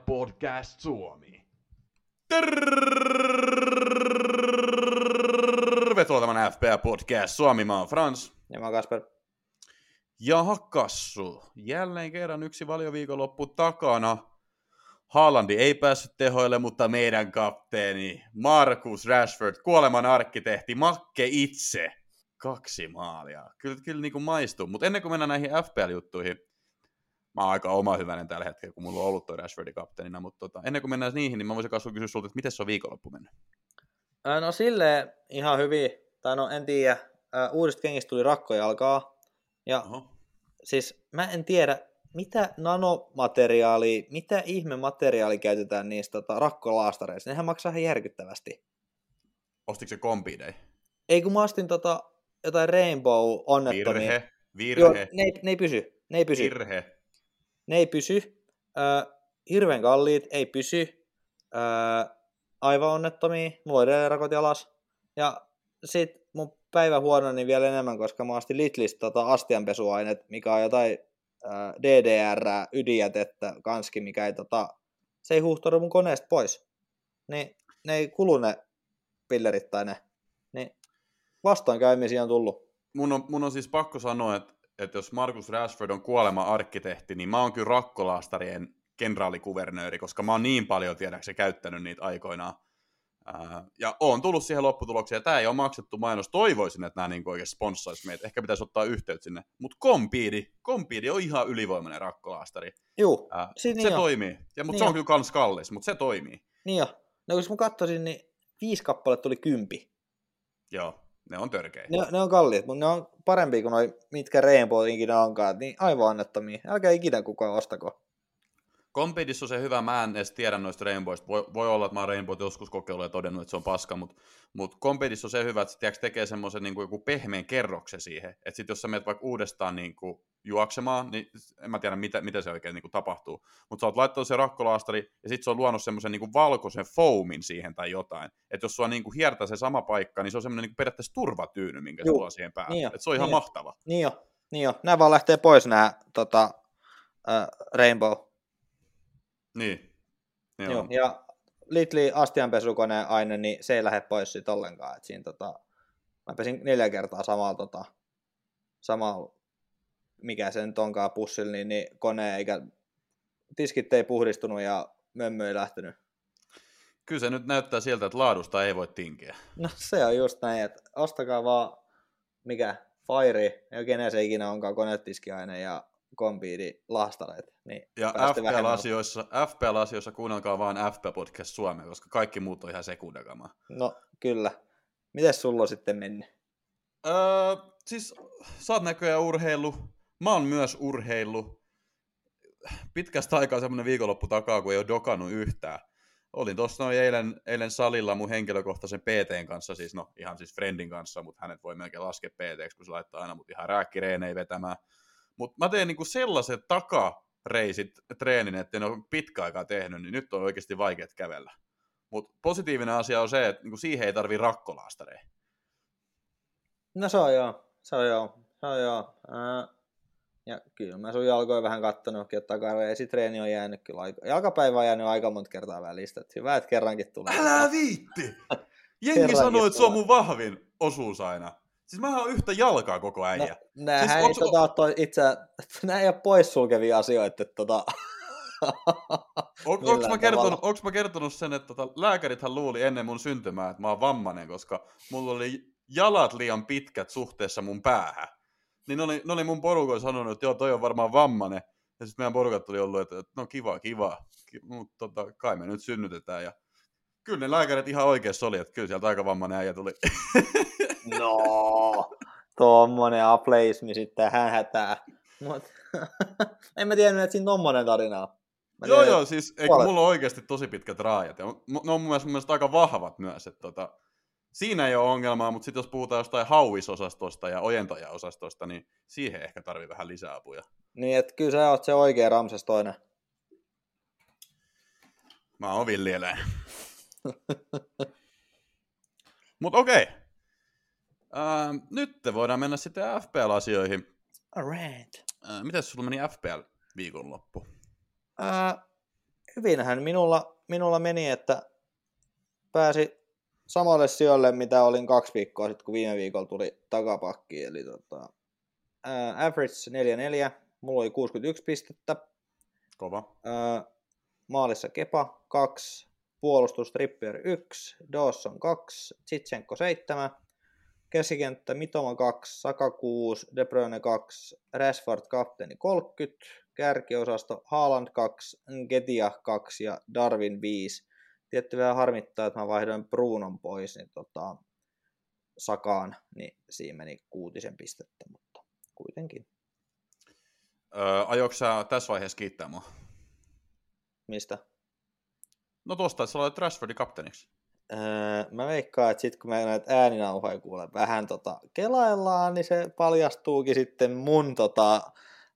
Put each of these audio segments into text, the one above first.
Podcast Suomi. Tervetuloa tämän FPA Podcast Suomi, mä oon Frans. Ja mä oon Kasper. Ja Hakassu. Jälleen kerran yksi valioviikonloppu takana. Haalandi ei päässyt tehoille, mutta meidän kapteeni Markus Rashford, kuoleman arkkitehti, Makke itse, kaksi maalia. Kyllä, kyllä niin kuin maistuu, mutta ennen kuin mennään näihin FPL-juttuihin, mä oon aika oma hyvänen tällä hetkellä, kun mulla on ollut toi Rashfordin kapteenina, mutta tota, ennen kuin mennään niihin, niin mä voisin kasvua kysyä sulta, että miten se on viikonloppu mennyt? No sille ihan hyvin, tai no en tiedä, uudesta kengistä tuli rakkojalkaa. Ja Oho. siis mä en tiedä, mitä nanomateriaalia, mitä ihme materiaali käytetään niistä tota, rakkolaastareissa. Nehän maksaa ihan järkyttävästi. Ostiko se Compidei? Ei kun mä ostin tota, jotain Rainbow onnettomia. Virhe, Joo, virhe, ne, ei, ne ei pysy. Ne ei pysy. virhe. Ne ei pysy. Öö, hirveän kalliit, ei pysy. Öö, aivan onnettomia. Mulla edelleen rakot jalas. Ja sit mun päivä huono niin vielä enemmän, koska mä ostin Lidlistä tota astianpesuainet, mikä on jotain öö, DDR, ydinjätettä, kanski, mikä ei tota, se ei huuhtoudu mun koneesta pois. Niin ne ei kulu ne pillerit tai ne. Niin vastoinkäymisiä on tullut. Mun on, mun on siis pakko sanoa, että, että jos Markus Rashford on kuolema-arkkitehti, niin mä oon kyllä rakkolaastarien kenraalikuvernööri, koska mä oon niin paljon, tiedäksä, käyttänyt niitä aikoinaan. Ää, ja oon tullut siihen lopputulokseen, ja tämä ei ole maksettu mainos. Toivoisin, että nämä niin oikeasti sponssaisi meitä. Ehkä pitäisi ottaa yhteyttä sinne. Mutta Compeedi, Compeedi on ihan ylivoimainen rakkolaastari. Ää, Siis se niin on. toimii. Ja, mutta Niin se on on. kyllä kans kallis, mutta se toimii. niin jo. No jos mä katsoisin, niin viisi kappaletta tuli kympi. Joo, ne on törkeitä. Ne, ne on kalliit, mutta ne on parempi kuin noi, mitkä Rainbow ikinä onkaan, niin aivan annettomia. Älkää ikinä kukaan ostako. Compedissa on se hyvä, mä en edes tiedä noista Rainbowista. Voi, voi olla, että mä oon Rainbowt joskus kokeillut ja todennut, että se on paska, mutta mut Compedissa on se hyvä, että se tiiäks, tekee semmoisen niin joku pehmeän kerroksen siihen. Että sit jos sä menet vaikka uudestaan niin kuin, juoksemaan, niin en mä tiedä, mitä, mitä se oikein niin kuin, tapahtuu. Mutta sä oot laittanut se rakkolaastari ja sit se on luonut semmoisen niin kuin, valkoisen foamin siihen tai jotain. Että jos sua niin kuin, hiertää se sama paikka, niin se on semmoinen niin kuin, periaatteessa turvatyyny, minkä Juu, sulla on siihen päälle. niin jo, Et se on ihan niin jo. mahtava. Niin jo, niin jo. Nämä vaan lähtee pois nämä tota, äh, Rainbow. Niin. Joo. Joo. Ja Litli astianpesukoneen aine, niin se ei lähde pois siitä ollenkaan. Et siinä, tota, mä pesin neljä kertaa samalla, tota, samalla mikä se nyt onkaan pussilla, niin, niin kone eikä tiskit ei puhdistunut ja mömmö ei lähtenyt. Kyllä se nyt näyttää siltä, että laadusta ei voi tinkiä. No se on just näin, että ostakaa vaan mikä Fire, ja kenen se ikinä onkaan konetiskiaine ja kompiidi lastareet. Niin Ja FPL-asioissa, FPL-asioissa kuunnelkaa vaan FP Podcast Suomea, koska kaikki muut on ihan sekundakamaa. No kyllä. Mites sulla on sitten mennyt? Öö, siis sä oot näköjään urheilu. Mä oon myös urheilu. Pitkästä aikaa semmonen viikonloppu takaa, kun ei ole dokannut yhtään. Olin tuossa noin eilen, eilen salilla mun henkilökohtaisen PTn kanssa, siis no ihan siis friendin kanssa, mutta hänet voi melkein laskea PTksi, kun se laittaa aina mut ihan rääkkireenei vetämään. Mutta mä teen niinku sellaiset takareisit treenin, että en ole pitkä aikaa tehnyt, niin nyt on oikeasti vaikeat kävellä. Mutta positiivinen asia on se, että niinku siihen ei tarvi rakkolaastareja. No se on joo, se on joo, se on joo. Ää, ja kyllä mä sun jalkoja vähän kattonutkin, että takareisitreeni on jäänyt kyllä aika, jalkapäivä on jäänyt aika monta kertaa välistä. Et hyvä, että kerrankin tulee. Älä viitti! Jengi sanoo, että se on mun vahvin osuus aina. Siis mä oon yhtä jalkaa koko äijä. No, näähän Siis ei tota, toi itse, nää ei ole poissulkevia asioita, että tota... On, onks, millään mä kertonut, onks mä kertonut sen, että tota, lääkärithän luuli ennen mun syntymää, että mä oon vammainen, koska mulla oli jalat liian pitkät suhteessa mun päähän. Niin ne oli, ne oli mun porukoilla sanonut, että joo, toi on varmaan vammainen. Ja sitten meidän porukat oli ollut, että, että no kiva, kiva, Ki- mutta tota, kai me nyt synnytetään. Ja kyllä ne lääkärit ihan oikeassa oli, että kyllä sieltä aika vammainen äijä tuli. No, tommonen apleismi sitten hänhätää. Mut, en mä tiennyt, että siinä tommonen tarina on. Mä joo, tiedän, joo, siis eikö, mulla on oikeasti tosi pitkät raajat. Ja ne on mun mielestä, mun mielestä aika vahvat myös. Että tota, siinä ei ole ongelmaa, mutta sitten jos puhutaan jostain hauisosastosta ja ojentajaosastosta, niin siihen ehkä tarvii vähän lisäapuja. Niin, että kyllä sä oot se oikea Ramses toinen. Mä oon villieläin. Mutta okei. Ähm, nyt voidaan mennä sitten hyvinhän minulla, minulla meni, että pääsi samalle sijoille, mitä olin kaksi viikkoa sitten, kun viime viikolla tuli takapakki. Eli tota, ää, average 4-4, mulla oli 61 pistettä. Kova. Ää, maalissa Kepa 2, puolustus Trippier 1, Dawson 2, Tsitsenko 7, keskikenttä Mitoma 2, Saka 6, De Bruyne 2, Rashford kapteeni 30, kärkiosasto Haaland 2, Getia 2 ja Darwin 5. Tietty vähän harmittaa, että mä vaihdoin Brunon pois, niin tota, Sakaan, niin siinä meni kuutisen pistettä, mutta kuitenkin. Öö, ajoiko sä tässä vaiheessa kiittää mua? Mistä? No tosta, että sä olet Rashfordin kapteeniksi. Öö, mä veikkaan, että sitten kun mä näitä ääninauhoja kuulen vähän tota, kelaillaan, niin se paljastuukin sitten mun, tota,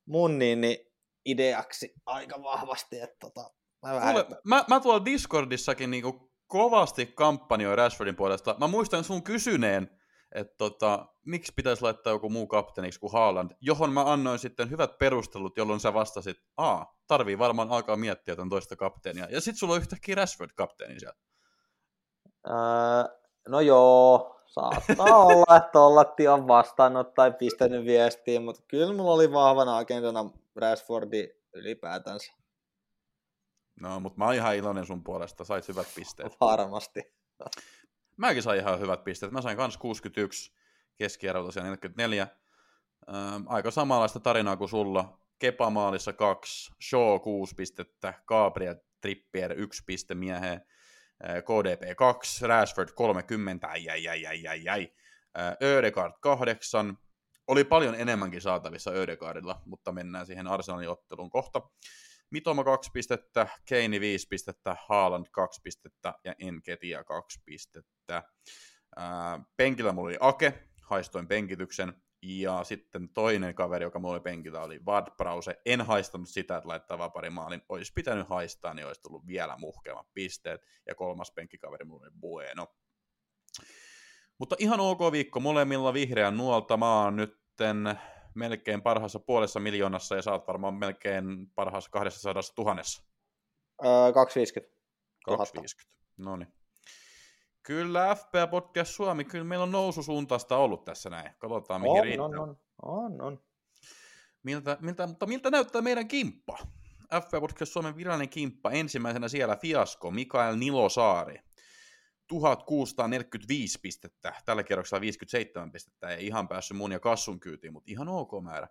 mun niin, niin ideaksi aika vahvasti. Että, tota, mä, vähän, Kuule, mä, mä tuolla Discordissakin niinku kovasti kampanjoin Rashfordin puolesta. Mä muistan sun kysyneen, että tota, miksi pitäisi laittaa joku muu kapteeniksi kuin Haaland, johon mä annoin sitten hyvät perustelut, jolloin sä vastasit, aa, tarvii varmaan alkaa miettiä tämän toista kapteenia. Ja sit sulla on yhtäkkiä Rashford kapteeni sieltä. Öö, no joo, saattaa olla, että Ollatti on vastannut tai pistänyt viestiä, mutta kyllä mulla oli vahvana agendana Rashfordi ylipäätänsä. No, mutta mä oon ihan iloinen sun puolesta, sait hyvät pisteet. Varmasti. Mäkin sain ihan hyvät pisteet. Mä sain kans 61, keskiarvo tosiaan 44. Ähm, aika samanlaista tarinaa kuin sulla. Kepa maalissa 2, Shaw 6 pistettä, Gabriel Trippier 1 piste mieheen, KDP 2, Rashford 30, ai ai ai ai ai ai. Äh, Ödegaard 8, oli paljon enemmänkin saatavissa Ödegaardilla, mutta mennään siihen Arsenalin otteluun kohta. Mitoma 2 pistettä, Keini 5 pistettä, Haaland 2 pistettä ja Enketia 2 pistettä. Penkillä mulla oli Ake, haistoin penkityksen. Ja sitten toinen kaveri, joka mulla oli penkillä, oli Vad Brause. En haistanut sitä, että laittaa vaparimaalin. Olisi pitänyt haistaa, niin olisi tullut vielä muhkeammat pisteet. Ja kolmas penkkikaveri mulla oli Bueno. Mutta ihan ok viikko molemmilla vihreän nuolta. Mä oon nytten melkein parhaassa puolessa miljoonassa ja oot varmaan melkein parhaassa 200 tuhannessa. Öö, 250. 250. No niin. Kyllä FPA Podcast Suomi, kyllä meillä on noususuuntaista ollut tässä näin. Katsotaan mihin On, riittää. on, on, on, on. Miltä, miltä, mutta miltä näyttää meidän kimppa? FPA Podcast Suomen virallinen kimppa. Ensimmäisenä siellä Fiasko, Mikael Nilosaari. 1645 pistettä, tällä kierroksella 57 pistettä, ei ihan päässyt mun ja Kassun kyytiin, mutta ihan ok määrä.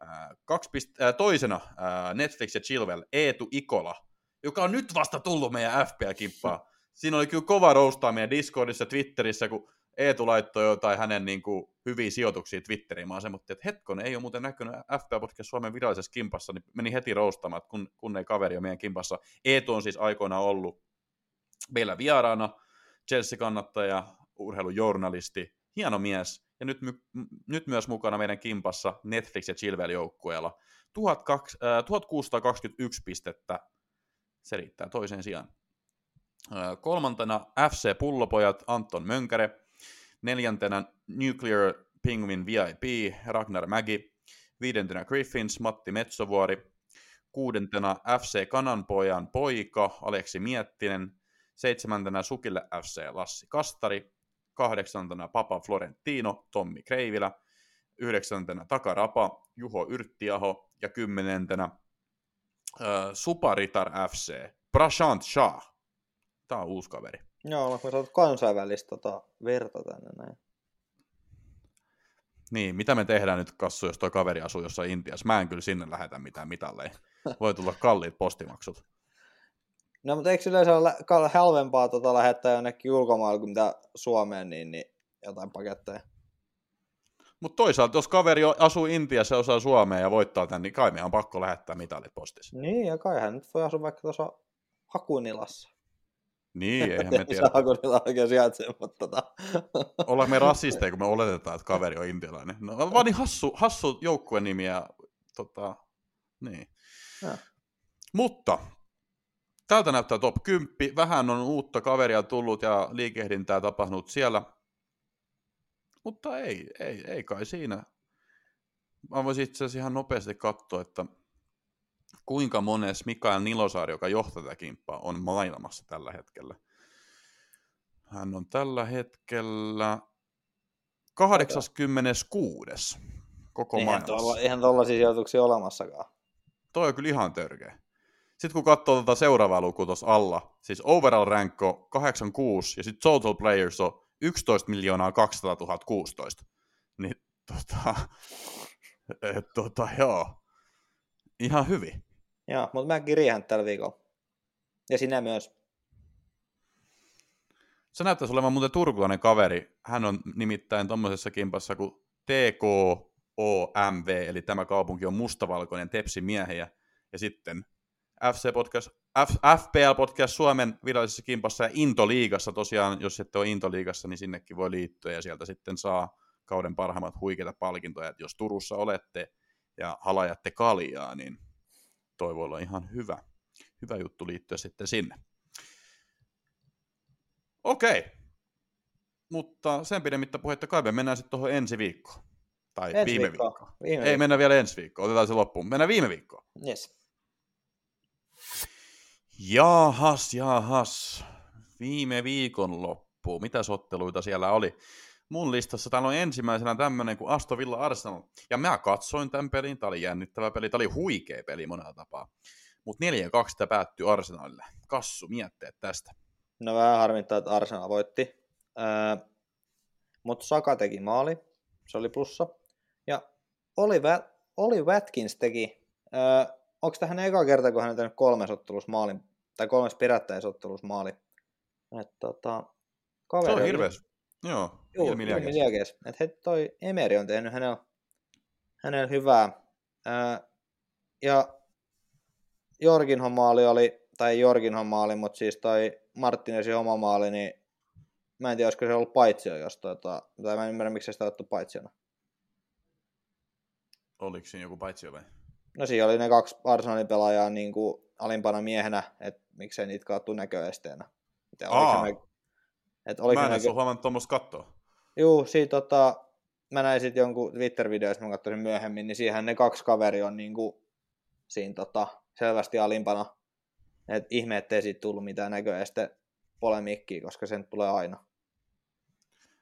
Ää, kaksi pist- ää, toisena ää, Netflix ja Chilwell, Eetu Ikola, joka on nyt vasta tullut meidän FPA-kimppaan. Siinä oli kyllä kova roustaa meidän Discordissa Twitterissä, kun Eetu laittoi jotain hänen niin kuin, hyviä sijoituksia Twitteriin. Mä semmoinen, että hetkon, ei ole muuten näkynyt FPA Podcast Suomen virallisessa kimpassa, niin meni heti roustamaan, kun, kun ei kaveri ole meidän kimpassa. Eetu on siis aikoinaan ollut meillä vieraana, Chelsea-kannattaja, urheilujournalisti, hieno mies, ja nyt, my, nyt myös mukana meidän kimpassa Netflix- ja Chilwell-joukkueella. 12, äh, 1621 pistettä, se riittää toiseen sijaan. Kolmantena FC Pullopojat Anton Mönkäre, neljäntenä Nuclear Penguin VIP Ragnar Mägi, viidentenä Griffins Matti Metsovuori, kuudentena FC Kananpojan poika Aleksi Miettinen, seitsemäntenä Sukille FC Lassi Kastari, kahdeksantena Papa Florentino Tommi Kreivilä, yhdeksäntenä Takarapa Juho Yrttiaho. Ja kymmenentenä äh, Suparitar FC Prashant Shah. Tämä on uusi kaveri. Joo, mä saat kansainvälistä tota, verta tänne näin. Niin, mitä me tehdään nyt, Kassu, jos tuo kaveri asuu jossain Intiassa? Mä en kyllä sinne lähetä mitään mitalleja. Voi tulla kalliit postimaksut. No, mutta eikö yleensä ole lä- halvempaa tota, lähettää jonnekin ulkomaille kuin mitä Suomeen, niin, niin jotain paketteja? Mutta toisaalta, jos kaveri asuu Intiassa ja osaa Suomea ja voittaa tämän, niin kai meidän on pakko lähettää mitalit postissa. Niin, ja kai hän nyt voi asua vaikka tuossa Hakunilassa. Niin, eihän me Tiedä, missä Hakunila oikein sijaitsee, mutta tota... Ollaanko me rasisteja, kun me oletetaan, että kaveri on intialainen? No, on vaan niin hassu, hassu joukkueen nimi ja tota, niin. Joo. Mutta tältä näyttää top 10. Vähän on uutta kaveria tullut ja liikehdintää tapahtunut siellä. Mutta ei, ei, ei kai siinä. Mä voisin itse asiassa ihan nopeasti katsoa, että kuinka mones Mikael Nilosaari, joka johtaa tätä kimppaa, on maailmassa tällä hetkellä. Hän on tällä hetkellä 86. koko Eihän, maailmassa. tuolla, eihän tuollaisia sijoituksia olemassakaan. Toi on kyllä ihan törkeä. Sitten kun katsoo tätä seuraavaa lukua tuossa alla, siis overall rank on 86 ja sitten total players on 11 miljoonaa 200 016. Niin tota, et, tota joo, ihan hyvin. Joo, mutta mä kirjan tällä viikolla. Ja sinä myös. Se näyttäisi olevan muuten turkulainen kaveri. Hän on nimittäin tuommoisessa kimpassa kuin TKOMV, eli tämä kaupunki on mustavalkoinen tepsimiehiä. Ja sitten FC Podcast, F, FPL Podcast Suomen virallisessa kimpassa ja Intoliigassa tosiaan, jos ette ole Intoliigassa, niin sinnekin voi liittyä ja sieltä sitten saa kauden parhaimmat huikeita palkintoja. Et jos Turussa olette ja halajatte kaljaa, niin toi voi olla ihan hyvä, hyvä juttu liittyä sitten sinne. Okei. Mutta sen pidemmittä puhetta kai me mennään sitten tuohon ensi viikkoon. Tai Ensi viime viikkoon. viikkoon. Viime Ei mennä vielä ensi viikkoon, otetaan se loppuun. Mennään viime viikkoon. Yes. Jaahas, jaahas. Viime viikon loppu. Mitä sotteluita siellä oli? Mun listassa täällä on ensimmäisenä tämmönen kuin Aston Villa Arsenal. Ja mä katsoin tämän pelin. Tää oli jännittävä peli. Tää oli huikea peli monella tapaa. Mutta 4-2 tämä päättyi Arsenalille. Kassu, mietteet tästä. No vähän harmittaa, että Arsenal voitti. Öö, mutta Saka teki maali. Se oli plussa. Ja oli, Vä- oli Watkins teki. Öö, onko tähän eka kerta, kun hän on tehnyt kolmes maalin, tai kolmes perättäisessä ottelussa maali? Et, tota, kaveri Se on hirveä. Joo, ilmi ilmi liekeis. Et he, toi Emeri on tehnyt hänellä, hänellä hyvää. Ää, ja Jorginhon maali oli, tai Jorginhon maali, mutta siis toi Martinezin oma maali, niin mä en tiedä, olisiko se ollut paitsio, jos tota, tai mä en ymmärrä, miksi se sitä otettu paitsiona. Oliko siinä joku paitsi vai? No siinä oli ne kaksi Arsenalin pelaajaa niin kuin alimpana miehenä, että miksei niitä kaattu näköesteenä. Oliko Aa. Et oliko Mä en ole huomannut tuommoista kattoa. Juu, siitä tota, mä näin sitten jonkun Twitter-videosta, mä katsoin myöhemmin, niin siihen ne kaksi kaveri on niinku siinä tota, selvästi alimpana. Et ihme, ettei siitä tullut mitään näköeste polemiikkiä, koska sen tulee aina.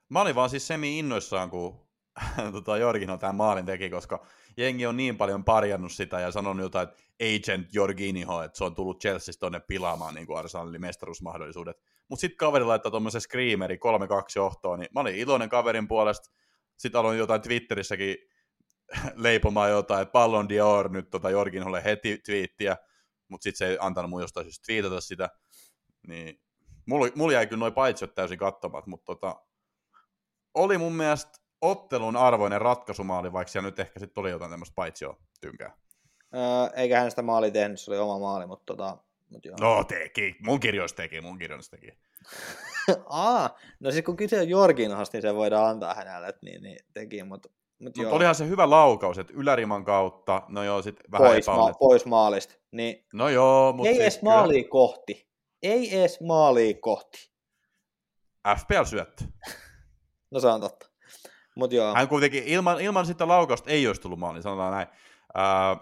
Mä olin vaan siis semi innoissaan, kun tota, Jorginho tämän maalin teki, koska jengi on niin paljon parjannut sitä ja sanonut jotain, että Agent Jorginho, että se on tullut Chelseasta tonne pilaamaan niin Arsenalin mestaruusmahdollisuudet. Mutta sitten kaveri laittaa tuommoisen screameri 3-2 johtoon, niin mä olin iloinen kaverin puolesta. Sitten aloin jotain Twitterissäkin leipomaan jotain, että Ballon d'Or nyt tota Jorginholle heti twiittiä, mutta sitten se ei antanut mun jostain syystä twiitata sitä. Niin mulla, mulla jäi kyllä noin paitsiot täysin katsomat, mutta tota, oli mun mielestä ottelun arvoinen ratkaisumaali, vaikka siellä nyt ehkä sitten oli jotain tämmöistä paitsio tynkää. Öö, eikä hän sitä maali tehnyt, se oli oma maali, mutta tota, mut joo. No teki, mun kirjoissa teki, mun kirjoissa teki. Aa, no siis kun kyse on Jorginhosta, niin se voidaan antaa hänelle, niin, niin teki, mutta mut joo, olihan se hyvä laukaus, että yläriman kautta, no joo, sitten vähän pois, ma- pois maalista. Niin No joo, mutta ei siis edes maalia kohti. Ei edes maalia kohti. FPL-syöttö. No se on totta. Mut joo. Hän kuitenkin ilman, ilman sitä laukausta ei olisi tullut maali, sanotaan näin. Ää,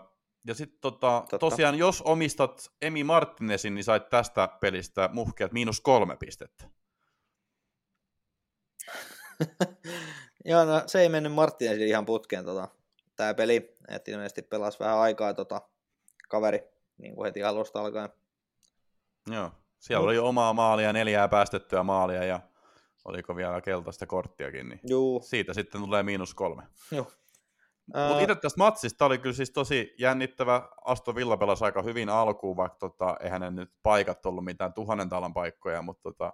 ja sitten tota, Totta. tosiaan, jos omistat Emi Martinezin, niin sait tästä pelistä muhkeat miinus kolme pistettä. Joo, no se ei mennyt Martinezille ihan putkeen tota, tämä peli, että ilmeisesti pelasi vähän aikaa tota, kaveri niin kuin heti alusta alkaen. Joo. Siellä Mut- oli omaa maalia, neljää päästettyä maalia ja oliko vielä keltaista korttiakin, niin Juu, siitä sitten tulee miinus kolme. juu. Mutta itse tästä matsista oli kyllä siis tosi jännittävä. Aston Villa pelasi aika hyvin alkuun, vaikka tota, eihän ne nyt paikat ollut mitään tuhannen talan paikkoja, mutta tota,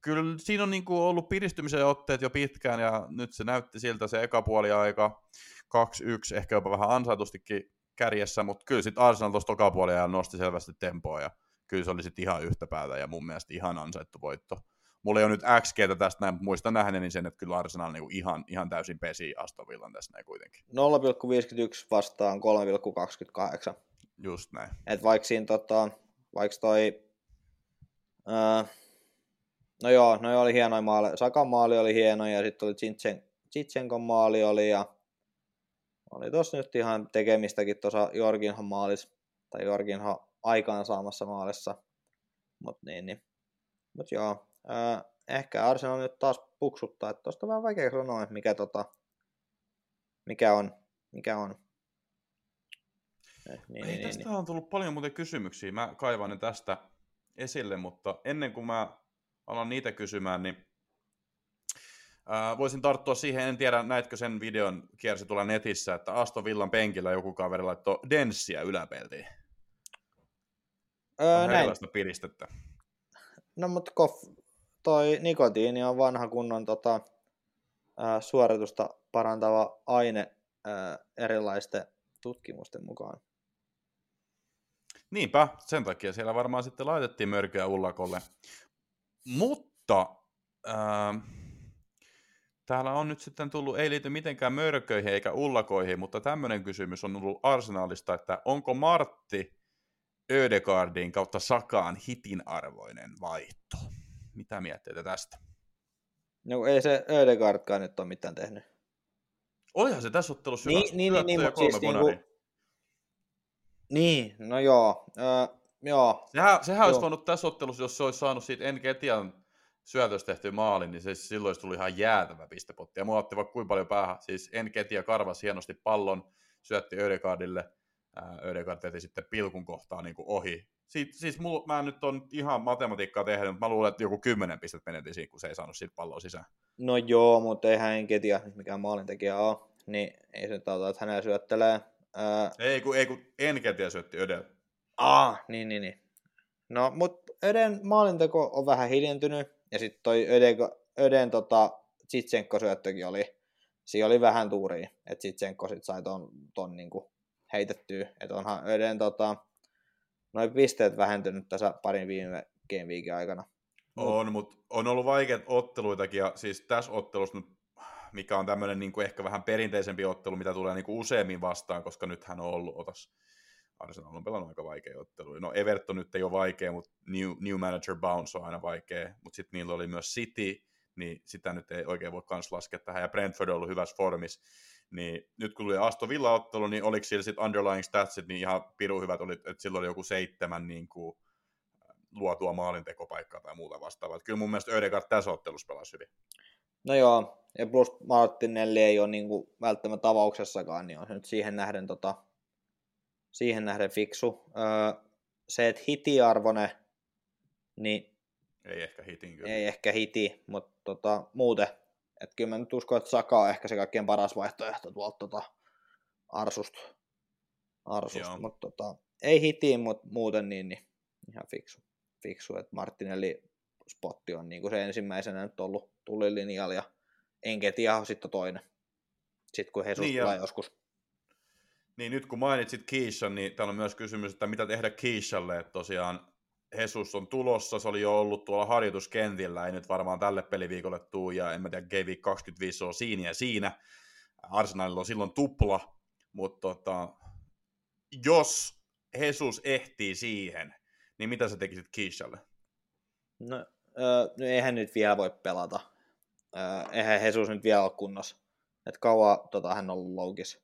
kyllä siinä on niinku ollut piristymisen otteet jo pitkään, ja nyt se näytti siltä se eka puoli aika 2-1, ehkä jopa vähän ansaitustikin kärjessä, mutta kyllä sitten Arsenal tuossa toka puolella nosti selvästi tempoa, ja kyllä se oli sitten ihan yhtä päätä, ja mun mielestä ihan ansaittu voitto. Mulla ei ole nyt XG tästä näin, mutta muistan nähneeni sen, että kyllä Arsenal niinku ihan, ihan täysin pesi Aston Villan tässä näin kuitenkin. 0,51 vastaan 3,28. Just näin. Et vaikka siinä tota, vaikka toi, ää, no joo, no oli hienoja maaleja. Sakan maali oli hieno ja sitten oli Zinchenko Zitsenkon maali oli ja oli tossa nyt ihan tekemistäkin tuossa Jorginhan maalis, tai Jorginho aikaansaamassa maalissa. Mutta niin, niin. Mut joo, ehkä Arsenal nyt taas puksuttaa, että tuosta on vähän vaikea sanoa, että mikä, tota, mikä on. Mikä on. Eh, niin, Ei, niin, tästä niin. on tullut paljon muuten kysymyksiä. Mä kaivan ne tästä esille, mutta ennen kuin mä alan niitä kysymään, niin ää, voisin tarttua siihen, en tiedä näitkö sen videon kiersi tulla netissä, että Aston Villan penkillä joku kaveri laittoi denssiä yläpeltiin. Öö, näin. piristettä. No mutta toi nikotiini on vanha kunnon tota, ää, suoritusta parantava aine ää, erilaisten tutkimusten mukaan. Niinpä, sen takia siellä varmaan sitten laitettiin mörköä ullakolle. Mutta ää, täällä on nyt sitten tullut, ei liity mitenkään mörköihin eikä ullakoihin, mutta tämmöinen kysymys on ollut arsenaalista, että onko Martti Ödegardin kautta Sakaan hitin arvoinen vaihto? Mitä mietteitä tästä? No ei se Ödegardkaan nyt ole mitään tehnyt. Olihan se tässä ottelussa niin, niin, niin, niin, mutta siis niinku, niin, no joo. Öö, joo. Sehän, sehän joo. olisi voinut tässä ottelussa, jos se olisi saanut siitä Enketian syötöstä tehty maali, niin se silloin olisi tullut ihan jäätävä pistepotti. Ja mulla otti vaikka kuinka paljon päähän. Siis Enketia karvasi hienosti pallon, syötti Ödegardille. Ödegard teki sitten pilkun kohtaa niin kuin ohi. Siit, siis mulla, mä nyt on ihan matematiikkaa tehnyt, mutta mä luulen, että joku kymmenen pistet menetin siinä, kun se ei saanut siitä palloa sisään. No joo, mutta eihän Enketia mikään maalintekijä ole. Niin ei se tauta, että hänellä syöttelee Ää... Ei kun, ei kun Enketia syötti Öden. Ah, niin, niin, niin. No, mutta Öden maalinteko on vähän hiljentynyt, ja sitten toi Öden, Öden tota, Tsitsenko syöttökin oli, siinä oli vähän tuuri, että Tsitsenko sit sai ton, ton niinku heitettyä, että onhan Öden tota, noin pisteet vähentynyt tässä parin viime game weekin aikana. On, mutta on ollut vaikeat otteluitakin, ja siis tässä ottelussa nyt mikä on tämmöinen niin kuin ehkä vähän perinteisempi ottelu, mitä tulee niin kuin useammin vastaan, koska nythän on ollut otas. Arsenal on pelannut aika vaikea ottelu. No Everton nyt ei ole vaikea, mutta new, new manager bounce on aina vaikea, mutta sitten niillä oli myös City, niin sitä nyt ei oikein voi kans laskea tähän, ja Brentford on ollut hyvässä formissa, niin nyt kun tuli Aston Villa-ottelu, niin oliko siellä sitten underlying statsit, niin ihan piru hyvät oli, että silloin oli joku seitsemän niin kuin, luotua maalintekopaikkaa tai muuta vastaavaa. Kyllä mun mielestä Ödegaard tässä ottelussa pelasi hyvin. No joo, ja plus Martinelli ei ole niin kuin välttämättä avauksessakaan, niin on se nyt siihen nähden, tota, siihen nähden fiksu. Öö, se, että hitiarvone, niin ei ehkä hitin kyllä. Ei ehkä hiti, mutta tota, muuten, että kyllä mä nyt uskon, että Saka on ehkä se kaikkein paras vaihtoehto tuolta tota, Arsusta. Arsusta. Mutta tota, ei hitiin, mutta muuten niin, niin ihan fiksu. fiksu että Martinelli spotti on niin kuin se ensimmäisenä nyt ollut tulilinjalla ja Enketia on sitten toinen. Sitten kun Jesus niin, tulee joskus. Niin nyt kun mainitsit Kiishan, niin täällä on myös kysymys, että mitä tehdä Kiishalle, että tosiaan Jesus on tulossa, se oli jo ollut tuolla harjoituskentillä, ei nyt varmaan tälle peliviikolle tuu, ja en mä tiedä, GV 25 on siinä ja siinä. Arsenalilla on silloin tupla, mutta tota, jos Jesus ehtii siihen, niin mitä sä tekisit Kiishalle? No, öö, eihän nyt vielä voi pelata. Öö, eihän Jesus nyt vielä ole kunnossa. Et kauan tota, hän on ollut loukis.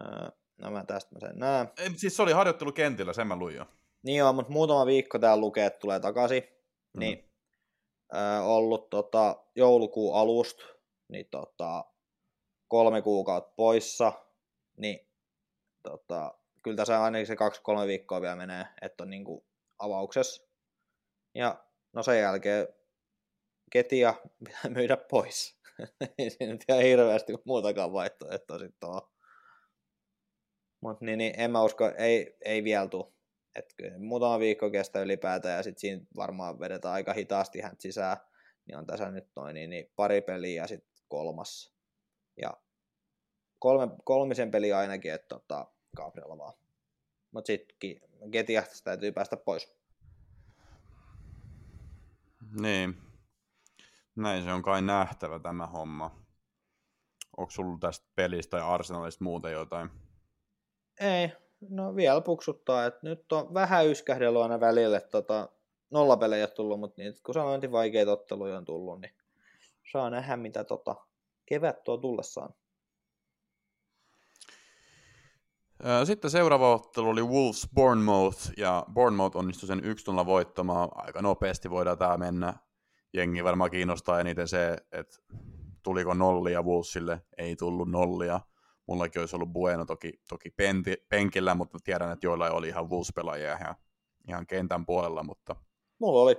Öö, no mä tästä mä sen näen. Ei, siis se oli harjoittelukentillä, sen mä luin jo. Niin joo, mutta muutama viikko täällä lukee, että tulee takaisin. Mm. Niin, ollut tota, joulukuun alusta, niin tota, kolme kuukautta poissa, niin tota, kyllä tässä ainakin se kaksi-kolme viikkoa vielä menee, että on niinku avauksessa. Ja no sen jälkeen ketia pitää myydä pois. ei siinä nyt ihan hirveästi muutakaan vaihtoehtoa sitten ole. Mutta niin, niin, en mä usko, ei, ei vielä tule. Et muutama viikko kestää ylipäätään ja sitten siinä varmaan vedetään aika hitaasti hän sisään. Niin on tässä nyt noin niin, niin pari peliä ja sitten kolmas. Ja kolme, kolmisen peliä ainakin, että tota, Gabriel vaan. Mutta sitten Getiasta täytyy päästä pois. Niin, näin se on kai nähtävä tämä homma. Onko sulla tästä pelistä ja arsenalista muuta jotain? Ei, no vielä puksuttaa, että nyt on vähän yskähdellyt aina välillä, että tota, nollapelejä tullut, mutta niin, kun sanoin, että vaikeita otteluja on tullut, niin saa nähdä, mitä tota, kevät tuo tullessaan. Sitten seuraava ottelu oli Wolves Bournemouth, ja Bournemouth onnistui sen 1-0 voittamaan. Aika nopeasti voidaan tämä mennä. Jengi varmaan kiinnostaa eniten se, että tuliko nollia Wolvesille. Ei tullut nollia. Mullakin olisi ollut Bueno toki, toki penti, penkillä, mutta tiedän, että joilla oli ihan Wolves-pelaajia ihan, ihan kentän puolella, mutta Mulla oli.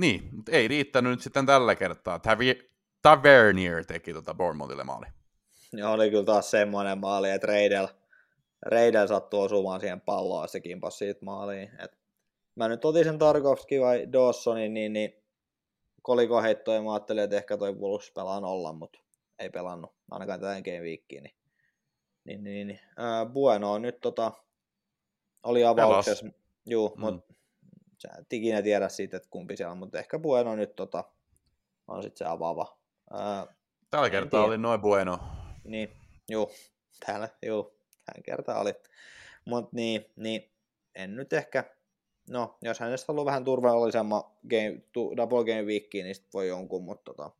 niin, mutta ei riittänyt nyt sitten tällä kertaa. Tavi- Tavernier teki tota Bournemouthille maali. Ja oli kyllä taas semmoinen maali, että Reidel, Reidel sattui osumaan siihen palloon ja se kimpas siitä maaliin. Et mä nyt otin sen Tarkovski vai Dawsonin, niin, niin koliko heittoja mä ajattelin, että ehkä toi Wolves pelaa nolla, mutta ei pelannut, ainakaan tätä game weekiin. Niin, niin, niin, niin. Ää, Bueno on nyt tota, oli avauksessa, juu, Mm. mutta sä et ikinä tiedä siitä, että kumpi siellä on, mutta ehkä Bueno nyt tota, on sitten se avaava. Ää, Tällä kertaa tiedä. oli noin Bueno. niin, juu, täällä, juu, hän kertaa oli. Mutta niin, niin, en nyt ehkä, no, jos hänestä haluaa vähän turvallisemman game, double game weekiin, niin sit voi jonkun, mutta tota,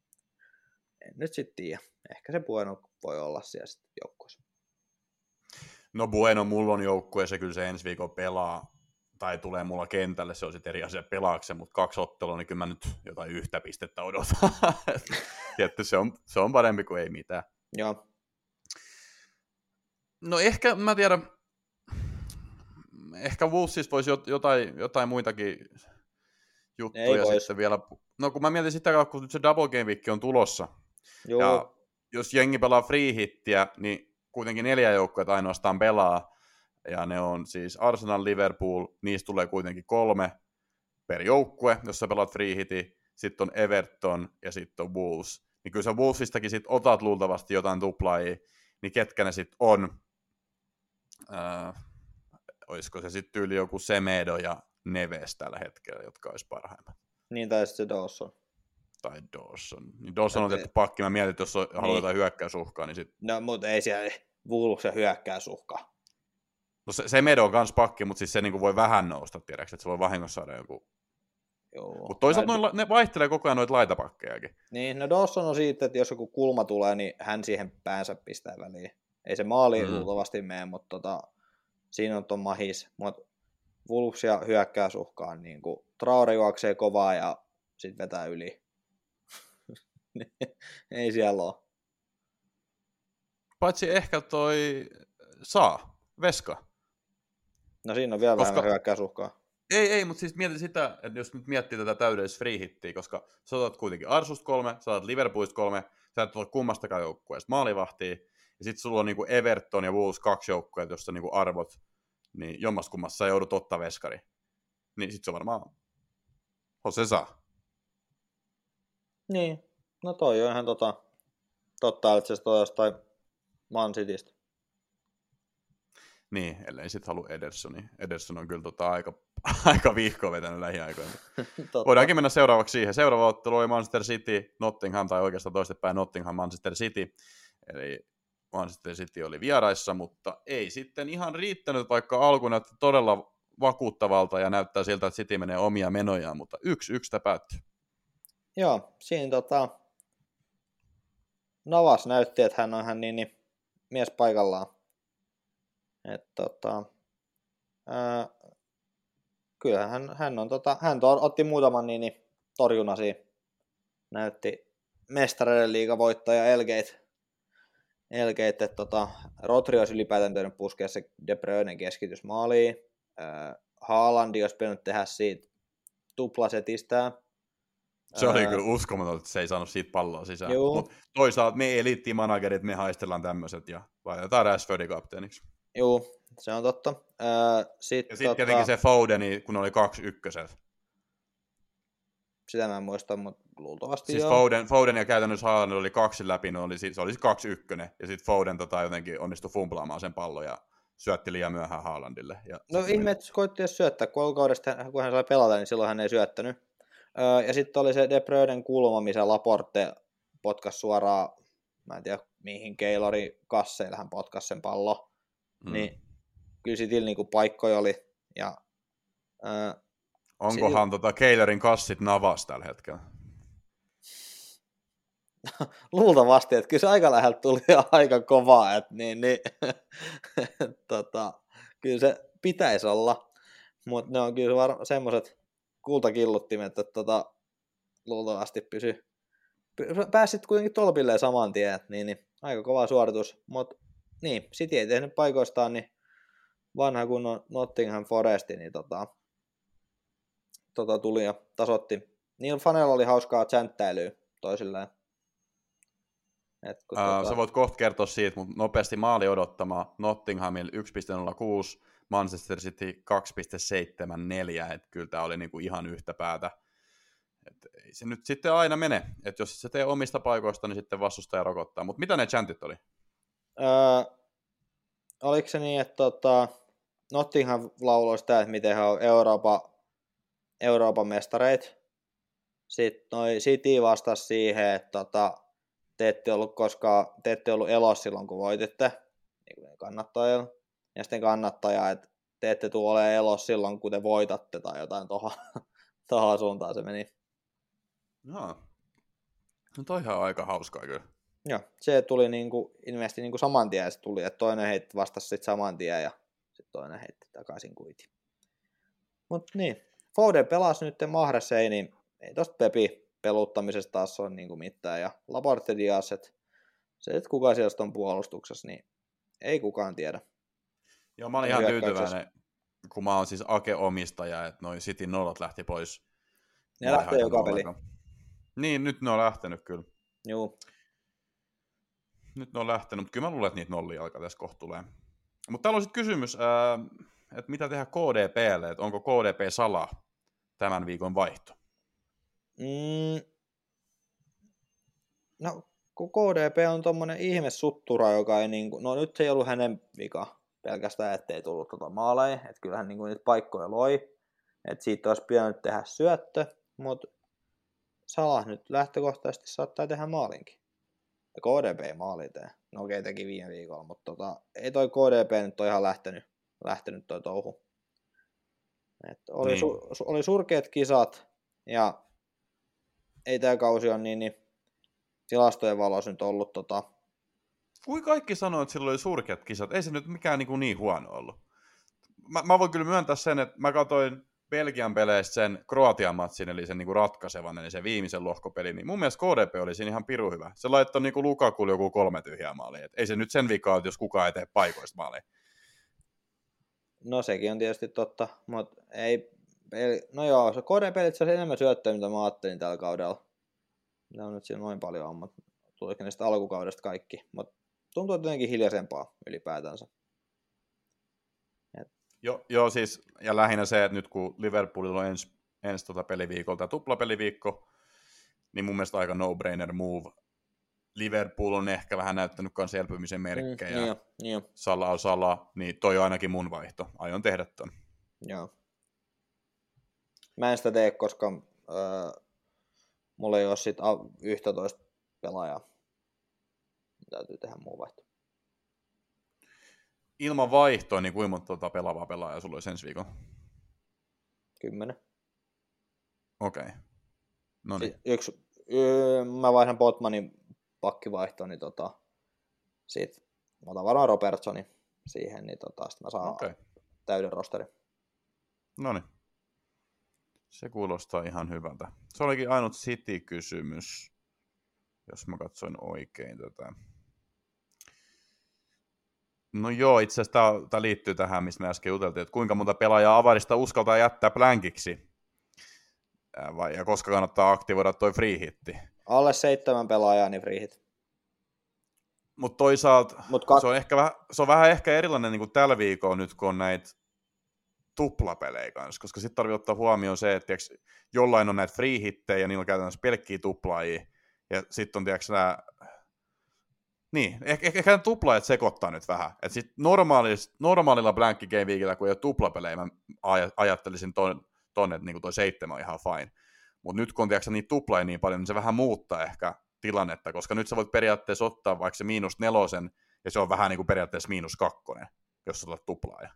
en nyt sitten tiedä. Ehkä se Bueno voi olla siellä sitten joukkueessa. No Bueno mulla on joukkueessa, kyllä se ensi viikolla pelaa, tai tulee mulla kentälle, se on sitten eri asia pelaakse, mutta kaksi ottelua, niin kyllä mä nyt jotain yhtä pistettä odotan. Tietty, se on, se on parempi kuin ei mitään. Joo, No ehkä, mä tiedän, ehkä Wolvesissa voisi jot- jotain, jotain muitakin juttuja Ei vois. sitten vielä. No kun mä mietin sitä, kun nyt se Double Game Week on tulossa, joo, ja jos jengi pelaa free hittiä, niin kuitenkin neljä joukkuetta ainoastaan pelaa, ja ne on siis Arsenal, Liverpool, niistä tulee kuitenkin kolme per joukkue, jos sä pelaat free hiti, sitten on Everton ja sitten on Wolves. Niin kyllä sä Wolvesistakin sit otat luultavasti jotain tuplaajia, niin ketkä ne sitten on? Äh, olisiko se sitten tyyli joku Semedo ja Neves tällä hetkellä, jotka olisi parhaimmat. niin tai sitten se Dawson. Tai Dawson. Niin Dawson on tehty pakki. Mä mietin, että jos on- haluaa Niin. jotain hyökkäysuhkaa, niin sit... No, mutta ei siellä Wolves hyökkää suhka. No se, Semedo on kans pakki, mutta siis se niinku voi vähän nousta, tiedätkö, että se voi vahingossa saada joku... Joo. Mutta toisaalta Mä- noin, ne vaihtelee koko ajan noita laitapakkejakin. Niin, no Dawson on siitä, että jos joku kulma tulee, niin hän siihen päänsä pistää väliin. Ei se maali Mm. luultavasti mene, mutta tota, siinä on ton mahis. Mutta Wolves ja hyökkäysuhkaan niin kuin Traore juoksee kovaa ja sitten vetää yli. Ei siellä ole. Paitsi ehkä toi saa, Veska. No siinä on vielä Koska- vähän hyökkäysuhkaa. Ei, ei, mutta siis mieti sitä, että jos nyt miettii tätä täydellistä free hittiä, koska sä otat kuitenkin Arsusta kolme, sä otat Liverpoolista kolme, sä et ota kummastakaan joukkueesta maalivahtia, ja sitten sulla on niinku Everton ja Wolves kaksi joukkueet, jossa niinku arvot, niin jommassa kummassa sä joudut ottaa veskari. Niin sit se on varmaan Jose saa. Niin, no toi on ihan tota, totta, että se toi jostain Man Citystä. Niin, ellei sit halua Edersoni. Ederson on kyllä tota aika, aika vihkoa vetänyt lähiaikoina. Voidaankin mennä seuraavaksi siihen. Seuraava ottelu oli Manchester City, Nottingham, tai oikeastaan toistepäin Nottingham, Manchester City. Eli Manchester City oli vieraissa, mutta ei sitten ihan riittänyt, vaikka alku näytti todella vakuuttavalta ja näyttää siltä, että City menee omia menojaan, mutta yksi yksi päättyy. Joo, siinä tota, Navas näytti, että hän on ihan niin, niin mies paikallaan. Et, tota, ää, kyllähän hän, hän, on, tota, hän to, otti muutaman niin, niin torjunnan siinä. Näytti mestareiden liigavoittaja Elgate. Elgate, että tota, Rotri olisi ylipäätään tehnyt puskea se De Bruynen keskitys maaliin. Haalandi olisi pitänyt tehdä siitä tuplasetistä. Se oli kyllä uskomaton, että se ei saanut siitä palloa sisään. Juu. Mut toisaalta me eliittimanagerit, me haistellaan tämmöiset ja laitetaan Rashfordin kapteeniksi. Joo, se on totta. Ää, sit, Ja sitten tota, tietenkin se Fodeni, kun oli kaksi ykköset. Sitä mä en muista, mutta luultavasti Siis joo. Foden, Foden ja käytännössä Haaland oli kaksi läpi, no oli, se oli siis kaksi ykkönen, ja sitten Foden tota, jotenkin onnistui fumplaamaan sen pallon ja syötti liian myöhään Haalandille. Ja No ihme, että koitti edes syöttää, kun alkaudesta, kun hän sai pelata, niin silloin hän ei syöttänyt. Ja sitten oli se De Bruyden kulma, missä Laporte potkas suoraan, mä en tiedä mihin Keilori kasseille hän potkas sen pallo. Mm. Niin kyllä sitillä niinku paikkoja oli. Ja, öö, Onkohan Sillä- tota Keilerin kassit navas tällä hetkellä? luultavasti, että kyllä se aika läheltä tuli aika kovaa, että niin, niin, tota, kyllä se pitäisi olla, mutta ne on kyllä var- semmoiset kultakilluttimet, että tota, luultavasti pysy, pääsit kuitenkin tolpilleen saman tien, niin, niin aika kova suoritus, mutta niin, City ei tehnyt paikoistaan, niin vanha kunnon Nottingham Foresti, niin tota, tota tuli ja tasotti. Niin fanella oli hauskaa chanttäilyä toisilleen. Et kun uh, tota... Sä voit kohta kertoa siitä, mutta nopeasti maali odottama Nottinghamille 1.06, Manchester City 2.74, että kyllä tämä oli niinku ihan yhtä päätä. Et ei se nyt sitten aina mene, että jos se tee omista paikoista, niin sitten vastustaja rokottaa. Mutta mitä ne chantit oli? Öö, oliko se niin, että tota, Nottingham lauloi sitä, että miten he on Euroopan, Euroopan mestareita. Sitten noi City vastasi siihen, että tota, te ette ollut koskaan, te ette ollut elossa silloin, kun voititte, niin kuin kannattajilla. Ja sitten kannattaja, että te ette tule olemaan elossa silloin, kun te voitatte tai jotain tuohon, suuntaan se meni. No, no toihan on aika hauskaa kyllä. Joo, se tuli niinku, ilmeisesti niinku saman tien se tuli, että toinen heitti vastasi sitten saman tien ja sitten toinen heitti takaisin kuiti. Mutta niin, Foden pelasi nyt Mahressa, ei, niin ei tosta Pepi peluttamisesta taas ole niinku mitään. Ja Laporte Dias, että se, että kuka siellä on puolustuksessa, niin ei kukaan tiedä. Joo, mä olin ihan tyytyväinen, kun mä oon siis Ake-omistaja, että noin City nollat lähti pois. Ne lähtee joka peli. Niin, nyt ne on lähtenyt kyllä. Joo. Nyt ne on lähtenyt, mutta kyllä mä luulen, että niitä nollia alkaa tässä kohta tulee. Mutta täällä on sitten kysymys, että mitä tehdä KDPlle, että onko KDP sala tämän viikon vaihto? Mm. No, kun KDP on tuommoinen ihme suttura, joka ei niinku, no nyt ei ollut hänen vika pelkästään, ettei tullut tota maaleja, että kyllähän niinku niitä paikkoja loi, että siitä olisi pitänyt tehdä syöttö, mutta Salah nyt lähtökohtaisesti saattaa tehdä maalinkin. Ja KDP maali tee. No okei, okay, teki viime viikolla, mutta tota, ei toi KDP nyt ole ihan lähtenyt, lähtenyt toi touhu. Et oli, niin. su, oli surkeat kisat, ja ei tämä kausi ole niin, niin tilastojen valossa nyt ollut tota... Kui kaikki sanoo, että sillä oli surkeat kisat, ei se nyt mikään niin, kuin niin huono ollut. Mä, mä voin kyllä myöntää sen, että mä katsoin Belgian peleistä sen Kroatian matsin, eli sen niinku ratkaisevan, eli sen viimeisen lohkopeli, niin mun mielestä KDP oli siinä ihan piru hyvä. Se laittoi niinku Lukakulle joku kolme tyhjää maalia. Ei se nyt sen vikaa, jos kukaan ei tee paikoista maalia. No sekin on tietysti totta, mutta ei, no joo, se KD-pelit se enemmän syöttöä, mitä mä ajattelin tällä kaudella. Mitä on nyt siinä noin paljon on, mutta niistä alkukaudesta kaikki. Mutta tuntuu jotenkin hiljaisempaa ylipäätänsä. Joo, joo, siis, ja lähinnä se, että nyt kun Liverpoolilla on ensi, ensi tota peliviikolta tuplapeliviikko, niin mun mielestä aika no-brainer move. Liverpool on ehkä vähän näyttänyt myös elpymisen merkkejä. Mm, niin, niin. Sala on sala, niin toi on ainakin mun vaihto. Aion tehdä ton. Joo. Mä en sitä tee, koska äh, mulla ei ole sit 11 pelaajaa. Täytyy tehdä muu vaihto ilman vaihtoa, niin kuinka monta tuota pelaavaa pelaajaa sulla olisi ensi viikolla? Kymmenen. Okei. Okay. No niin. Yksi, yö, mä vaihdan Botmanin pakkivaihtoon, niin tota, sit mä otan varmaan Robertsoni siihen, niin tota, sit mä saan okay. täyden rosterin. No niin. Se kuulostaa ihan hyvältä. Se olikin ainut City-kysymys, jos mä katsoin oikein tätä. No joo, itse asiassa tämä liittyy tähän, mistä me äsken juteltiin, että kuinka monta pelaajaa avarista uskaltaa jättää blankiksi, vai, ja koska kannattaa aktivoida toi free hitti. Alle seitsemän pelaajaa, niin free hit. Mutta toisaalta Mut kak... se, on ehkä vähän, se on vähän ehkä erilainen niin kuin tällä viikolla nyt, kun on näitä tuplapelejä kanssa, koska sitten tarvitsee ottaa huomioon se, että tiiäks, jollain on näitä free hittejä ja niillä on käytännössä pelkkiä tuplaajia, ja sitten on tiiäks, nämä niin, ehkä, ehkä, ehkä tuplaajat sekoittaa nyt vähän. Et sit normaalis, normaalilla blank game weekillä, kun ei ole tuplapelejä, mä ajattelisin ton että niinku toi seitsemän on ihan fine. Mutta nyt kun tiiäksä, niitä tuplaajia niin paljon, niin se vähän muuttaa ehkä tilannetta, koska nyt sä voit periaatteessa ottaa vaikka se miinus nelosen, ja se on vähän niin kuin periaatteessa miinus kakkonen, jos sä olet tuplaaja.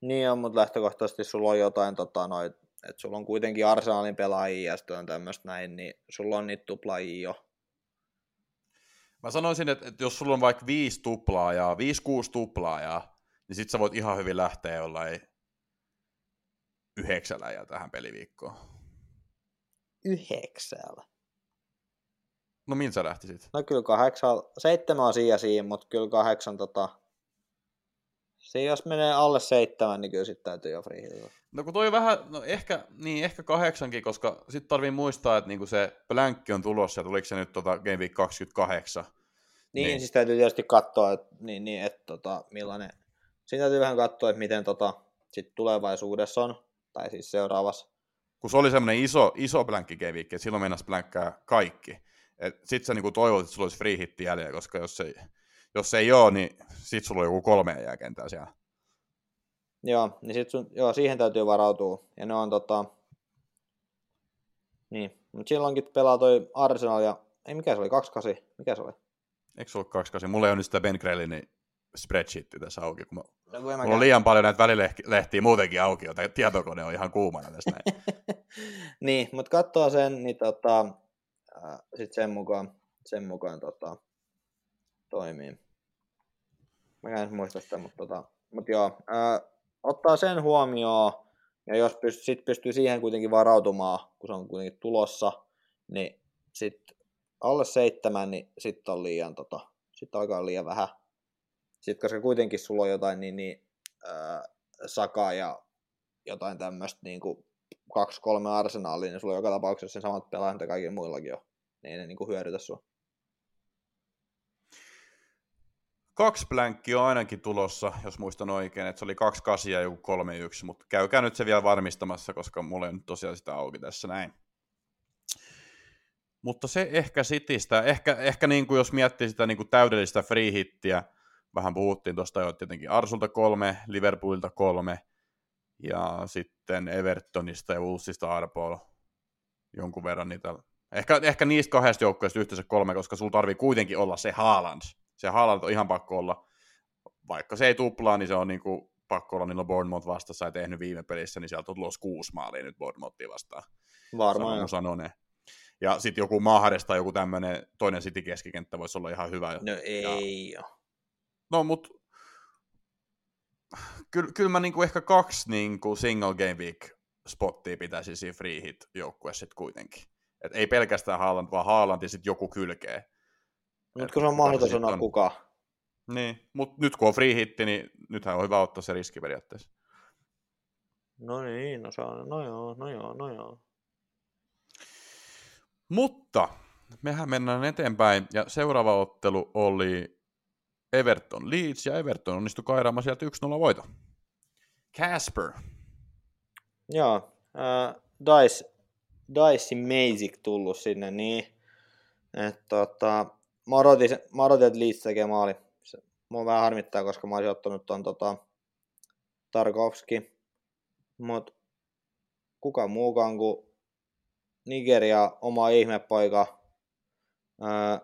Niin on, mutta lähtökohtaisesti sulla on jotain, tota, että sulla on kuitenkin Arsenalin pelaajia ja sitten on tämmöistä näin, niin sulla on niitä tuplaajia jo Mä sanoisin, että, että jos sulla on vaikka viisi tuplaajaa, viisi, kuusi tuplaajaa, niin sit sä voit ihan hyvin lähteä jollain yhdeksällä ja tähän peliviikkoon. Yhdeksällä. No millä sä lähtisit? No kyllä kahdeksan, seitsemän on siinä siinä, mutta kyllä kahdeksan tota... Siinä jos menee alle seitsemän, niin kyllä sitten täytyy jo free hit. No kun toi vähän, no ehkä, niin ehkä kahdeksankin, koska sitten tarvii muistaa, että niinku se blankki on tulossa, ja tuliko se nyt tota Game Week 28. Niin, Niin. siis täytyy tietysti katsoa, että, niin, niin, että tota, millainen... Siinä täytyy vähän katsoa, että miten tota, sit tulevaisuudessa on, tai siis seuraavassa. Kun se oli semmoinen iso, iso blankki Game Week, että silloin mennäisi blänkkää kaikki. Sitten sä niinku toivot, että sulla olisi free hitti jäljellä, koska jos ei, jos ei ole, niin sit sulla on joku kolme jääkentää siellä. Joo, niin sit sun, joo, siihen täytyy varautua. Ja ne on tota... Niin, mutta silloinkin pelaa toi Arsenal ja... Ei, mikä se oli? 28? Mikä se oli? Eikö se ole 28? Mulla ei ole nyt sitä Ben Grellinin spreadsheetti tässä auki, kun mä, No, mulla on liian paljon näitä välilehtiä muutenkin auki, joten tietokone on ihan kuumana tästä näin. niin, mutta katsoo sen, niin tota, äh, sit sen mukaan, sen mukaan tota, toimii. Mä en muista sitä, mutta tota, mut joo, äh, ottaa sen huomioon, ja jos pyst, sit pystyy siihen kuitenkin varautumaan, kun se on kuitenkin tulossa, niin sit alle seitsemän, niin sitten on liian, tota, sit alkaa liian vähän. Sitten koska kuitenkin sulla on jotain niin, niin äh, sakaa ja jotain tämmöistä niin kuin kaksi-kolme arsenaalia, niin sulla on joka tapauksessa sen samat pelaajat, mitä kaikilla muillakin on. Niin ei ne niin kuin hyödytä sua. Kaksi blänkkiä on ainakin tulossa, jos muistan oikein, että se oli kaksi kasia ja joku kolme yksi, mutta käykää nyt se vielä varmistamassa, koska mulla ei nyt tosiaan sitä auki tässä näin. Mutta se ehkä sitistä, ehkä, ehkä niin kuin jos miettii sitä niin kuin täydellistä free hittiä, vähän puhuttiin tuosta jo tietenkin Arsulta kolme, Liverpoolilta kolme, ja sitten Evertonista ja Wolvesista Arpol jonkun verran niitä. Ehkä, ehkä niistä kahdesta joukkueesta yhteensä kolme, koska sulla tarvii kuitenkin olla se Haaland. Se Haaland on ihan pakko olla, vaikka se ei tuplaa, niin se on niinku pakko olla, niillä on Bournemouth vastassa ja tehnyt viime pelissä, niin sieltä on tulossa kuusi maalia nyt Bournemouthia vastaan. Varmaan Sanon, sanon ne. Ja sitten joku Mahrez tai joku tämmöinen toinen City keskikenttä voisi olla ihan hyvä. No ei ja... No, mutta kyllä, kyllä mä niinku ehkä kaksi niinku single game week spottia pitäisi siinä free hit joukkueessa sitten kuitenkin. Et ei pelkästään Haaland, vaan Haaland ja sitten joku kylkee. Mutta kun se on sanoa on. kuka. Niin, mutta nyt kun on free hitti, niin nythän on hyvä ottaa se riski periaatteessa. No niin, no se on, no joo, no joo, no joo. Mutta mehän mennään eteenpäin ja seuraava ottelu oli Everton Leeds ja Everton onnistui kairaamaan sieltä 1-0 voito. Casper. Joo, äh, Dice, Dice Magic tullut sinne, niin että tota, mä odotin, mä odotin, että Leeds tekee maali. Se, mua vähän harmittaa, koska mä olisin ottanut ton tota, Tarkovski, mut kuka muukaan kuin Nigeria, oma ihmepoika, ää,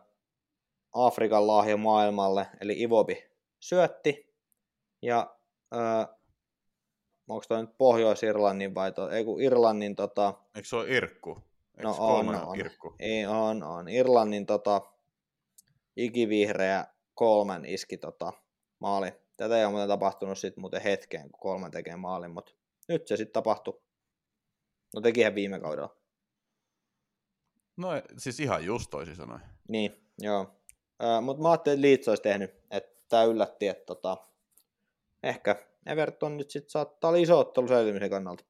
Afrikan lahja maailmalle, eli Ivobi, syötti. Ja ää, onko toi nyt Pohjois-Irlannin vai to, ei kun Irlannin tota, Eikö se ole Irkku? Eikö No on, on. Irkku? ei on, on. Irlannin tota, ikivihreä kolmen iski tota, maali. Tätä ei ole muuten tapahtunut sit muuten hetkeen, kun kolmen tekee maalin, mutta nyt se sitten tapahtui. No tekihän viime kaudella. No siis ihan just toisin sanoen. Niin, joo. Äh, mutta mä ajattelin, että Leeds olisi tehnyt, että tämä yllätti, että tota, ehkä Everton nyt sitten saattaa olla iso ottelu selvimisen kannalta.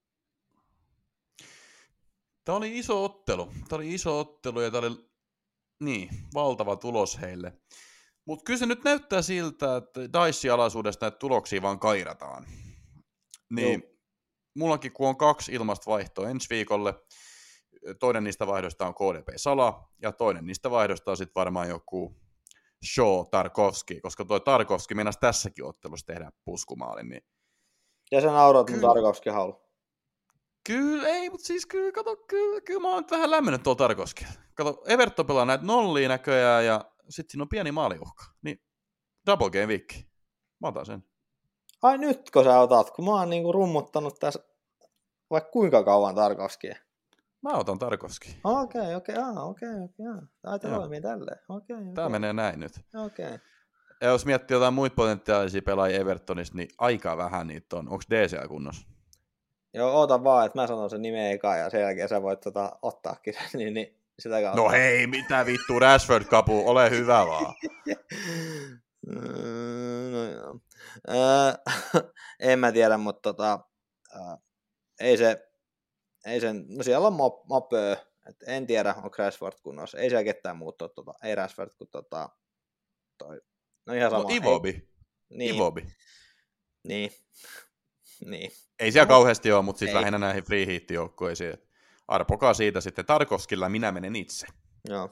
Tämä oli iso ottelu. Tämä oli iso ottelu ja tämä oli niin, valtava tulos heille. Mutta kyllä se nyt näyttää siltä, että Dice-alaisuudesta näitä tuloksia vaan kairataan. Niin, Joo. mullakin kun on kaksi ilmasta vaihtoa ensi viikolle, toinen niistä vaihdoista on KDP Sala, ja toinen niistä vaihdoista on sitten varmaan joku Shaw Tarkovski, koska tuo Tarkovski meinasi tässäkin ottelussa tehdä puskumaalin, niin Ja sä nauroit mun Kyllä. Tarkovskin haulu. Kyllä, ei, mutta siis kyllä, kato, kyllä, kyllä mä oon nyt vähän lämmennyt tuolla Tarkovskilla. Kato, Everton pelaa näitä nollia näköjään ja sitten siinä on pieni maaliuhka. Niin double game week. Mä otan sen. Ai nytkö sä otat, kun mä oon niinku rummuttanut tässä vaikka kuinka kauan Tarkovskia. Mä otan Tarkovski. Okei, okei, aa, okei, okei, aa. Ai te Joo. toimii tälleen. Okei, Tää okei, menee näin nyt. okei. Ja jos miettii jotain muita potentiaalisia pelaajia Evertonista, niin aika vähän niitä on. Onko DCL kunnossa? Joo, oota vaan, että mä sanon sen nimen eka ja sen jälkeen sä voit tota, ottaakin sen, niin, niin sitä kautta. No hei, mitä vittu, Rashford kapu, ole hyvä vaan. No joo. Öö, en mä tiedä, mutta tota, öö, ei se, ei sen, no siellä on mop, mopöö, et en tiedä, onko Rashford kunnossa. Ei siellä ketään muuta, tota, ei Rashford kuin tota, toi, no ihan sama. No Ivobi, Ei, niin, Ivobi. Niin, niin. Ei siellä No, kauheasti ole, mutta siis lähinnä näihin free hit joukkueisiin. et Arpokaa siitä sitten. Tarkovskilla minä menen itse. Joo.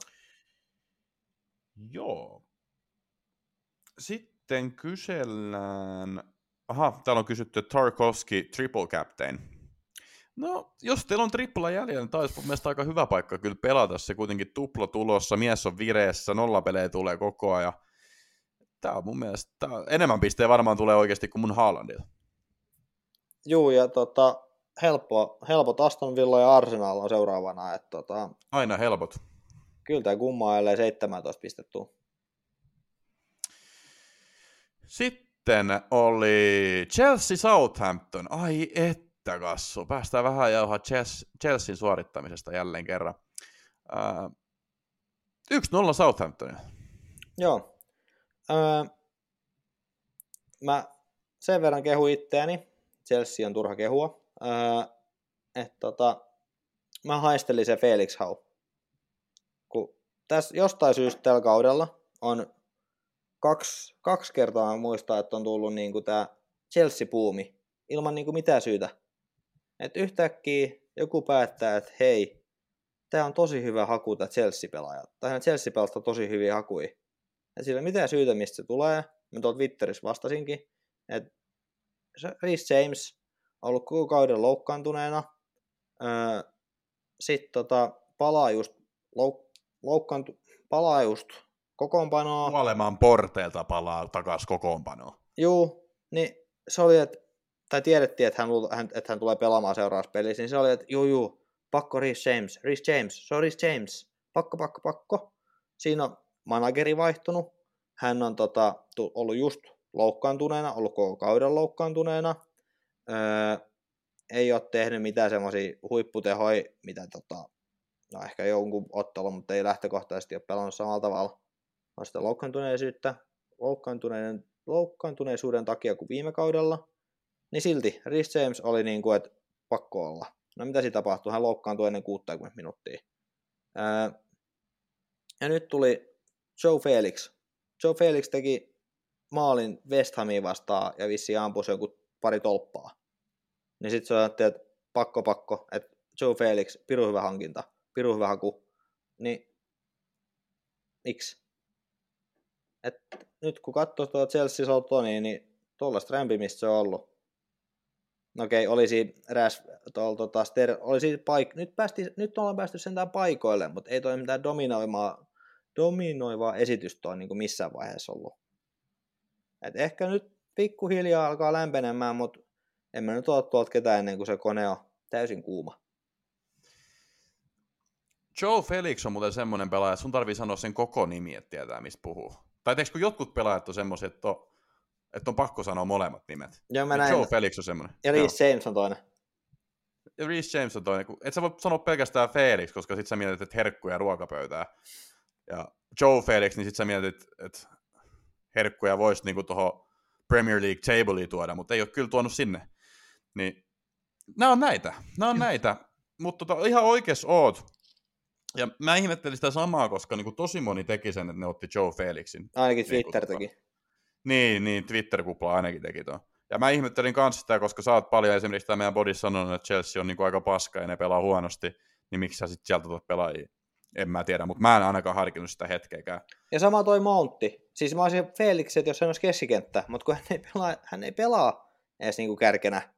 Joo. Sitten kysellään... Aha, täällä on kysytty Tarkovski triple captain. No, jos teillä on tripla jäljellä, niin taisi mun mielestä aika hyvä paikka kyllä pelata. Se kuitenkin tupla tulossa, mies on vireessä, nollapelejä tulee koko ajan. Tää on mun mielestä, tää enemmän pisteä varmaan tulee oikeasti kuin mun Haalandilla. Juu, ja tota, helppo, helpot Aston Villa ja Arsenal on seuraavana, että tota, Aina helpot. kyllä tämä kummailee 17 pistettua. Sitten oli Chelsea Southampton. Ai että kassu. Päästään vähän jauhaa Chelsea, Chelsean suorittamisesta jälleen kerran. Ää, 1-0 Southamptonilla. Joo. Öö, mä sen verran kehu itseäni, Chelsea on turha kehua, öö, että tota, mä haistelin se Felix Hau. Kun tässä jostain syystä tällä kaudella on kaksi, kaksi kertaa muistaa, että on tullut niinku tää Chelsea-puumi ilman niinku mitään syytä. Et yhtäkkiä joku päättää, että hei, tämä on tosi hyvä haku, tämä Chelsea-pelaaja. Tai Chelsea pelasta tosi hyviä hakuja. Ja sillä mitään syytä, mistä se tulee. Mä tuolta Twitterissä vastasinkin, että Rhys James on ollut koko kauden loukkaantuneena. Öö, Sitten tota, palaa just, louk, loukkaantu, palaa just kokoonpanoa. Kuoleman porteilta palaa takas kokoonpanoon. Juu, niin se oli, että, tai tiedettiin, että hän, että hän tulee pelaamaan seuraavassa pelissä, niin se oli, että juu, juu, pakko Rhys James, Rhys James, se on Rhys James, pakko, pakko, pakko. Siinä on manageri vaihtunut, hän on tota, ollut just loukkaantuneena, ollut koko kauden loukkaantuneena, öö, ei ole tehnyt mitään semmoisia huipputehoja, mitä tota, no ehkä jonkun ottelu, mutta ei lähtökohtaisesti ole pelannut samalla tavalla. On sitä loukkaantuneisuutta, loukkaantuneiden, loukkaantuneisuuden takia kuin viime kaudella, niin silti Rhys James oli niin kuin, että pakko olla. No mitä siinä tapahtui? Hän loukkaantui ennen 60 minuuttia. Ää, ja nyt tuli Joe Felix. Joe Felix teki maalin West Hamiin vastaan ja vissi ampui joku pari tolppaa. Niin sitten se ajatteli, että pakko pakko, että Joe Felix, piru hyvä hankinta, piru hyvä haku. Niin miksi? Et nyt kun katsoo tuota Chelsea Soutoni, niin tuollaista rämpimistä se on ollut. No okei, oli siinä räs, tuolla, tota, ster, oli siinä paik, nyt, päästi, nyt ollaan päästy sentään paikoille, mutta ei toi mitään dominoimaa, dominoivaa esitystä ole niin kuin missään vaiheessa ollut. Et ehkä nyt pikkuhiljaa alkaa lämpenemään, mutta en mä nyt ole tuolta ketään ennen kuin se kone on täysin kuuma. Joe Felix on muuten semmoinen pelaaja, että sun tarvii sanoa sen koko nimi, että tietää mistä puhuu. Tai teekö kun jotkut pelaajat on semmoisia, että on, että on pakko sanoa molemmat nimet. Joo, mä näin. Joe Felix on semmoinen. Ja Reece James on toinen. Ja Reece James on toinen. Et sä voi sanoa pelkästään Felix, koska sit sä mietit, että herkkuja ruokapöytää. Ja Joe Felix, niin sit sä mietit, että herkkuja voisi niinku tuohon Premier League tablea tuoda, mutta ei ole kyllä tuonut sinne. Niin nämä on näitä. Nämä on näitä. Mutta tota, ihan oikeas oot. Ja mä ihmettelin sitä samaa, koska niinku tosi moni teki sen, että ne otti Joe Felixin. Ainakin Niin, Twitter kun tota- teki. Niin, niin Twitter-kupla ainakin teki tuon. Ja mä ihmettelin kanssa sitä, koska sä oot paljon esimerkiksi tämä meidän bodissa sanonut, että Chelsea on niinku aika paska ja ne pelaa huonosti, niin miksi sä sitten sieltä tuot pelaajia? En mä tiedä, mutta mä en ainakaan harkinnut sitä hetkeäkään. Ja sama toi Mountti. Siis mä olisin Felix, että jos hän olisi keskikenttä, mutta kun hän ei pelaa, hän ei pelaa edes niinku kärkenä.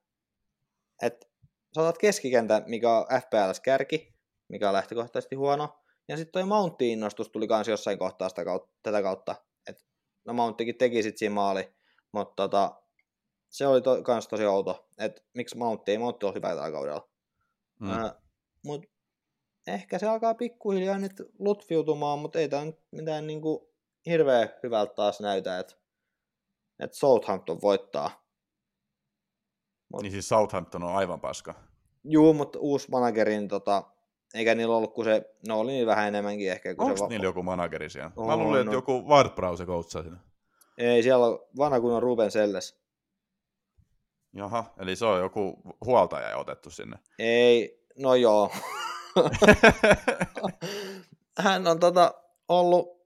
Et sä otat keskikenttä, mikä on FPLS kärki, mikä on lähtökohtaisesti huono. Ja sitten toi Mountti-innostus tuli kans jossain kohtaa sitä kautta, tätä kautta. Et, no Mounttikin teki sit siinä maali, mutta tota, se oli to, kans tosi outo, että miksi Mountti ei Mountti ole hyvä tällä kaudella. Mm. Mm. Mutta ehkä se alkaa pikkuhiljaa nyt lutfiutumaan, mutta ei tämä nyt mitään niin kuin hirveän hyvältä taas näytä, että, että Southampton voittaa. Mut. Niin siis Southampton on aivan paska. Juu, mutta uusi managerin, tota, eikä niillä ollut kuin se, no oli niin vähän enemmänkin ehkä. Onko se niillä joku manageri siellä? Oh, Mä luulin, että no. joku Ward-Browse coachaa siinä. Ei, siellä on vanha kunnon Ruben Selles. Jaha, eli se on joku huoltaja otettu sinne. Ei, no joo. Hän on tota ollut,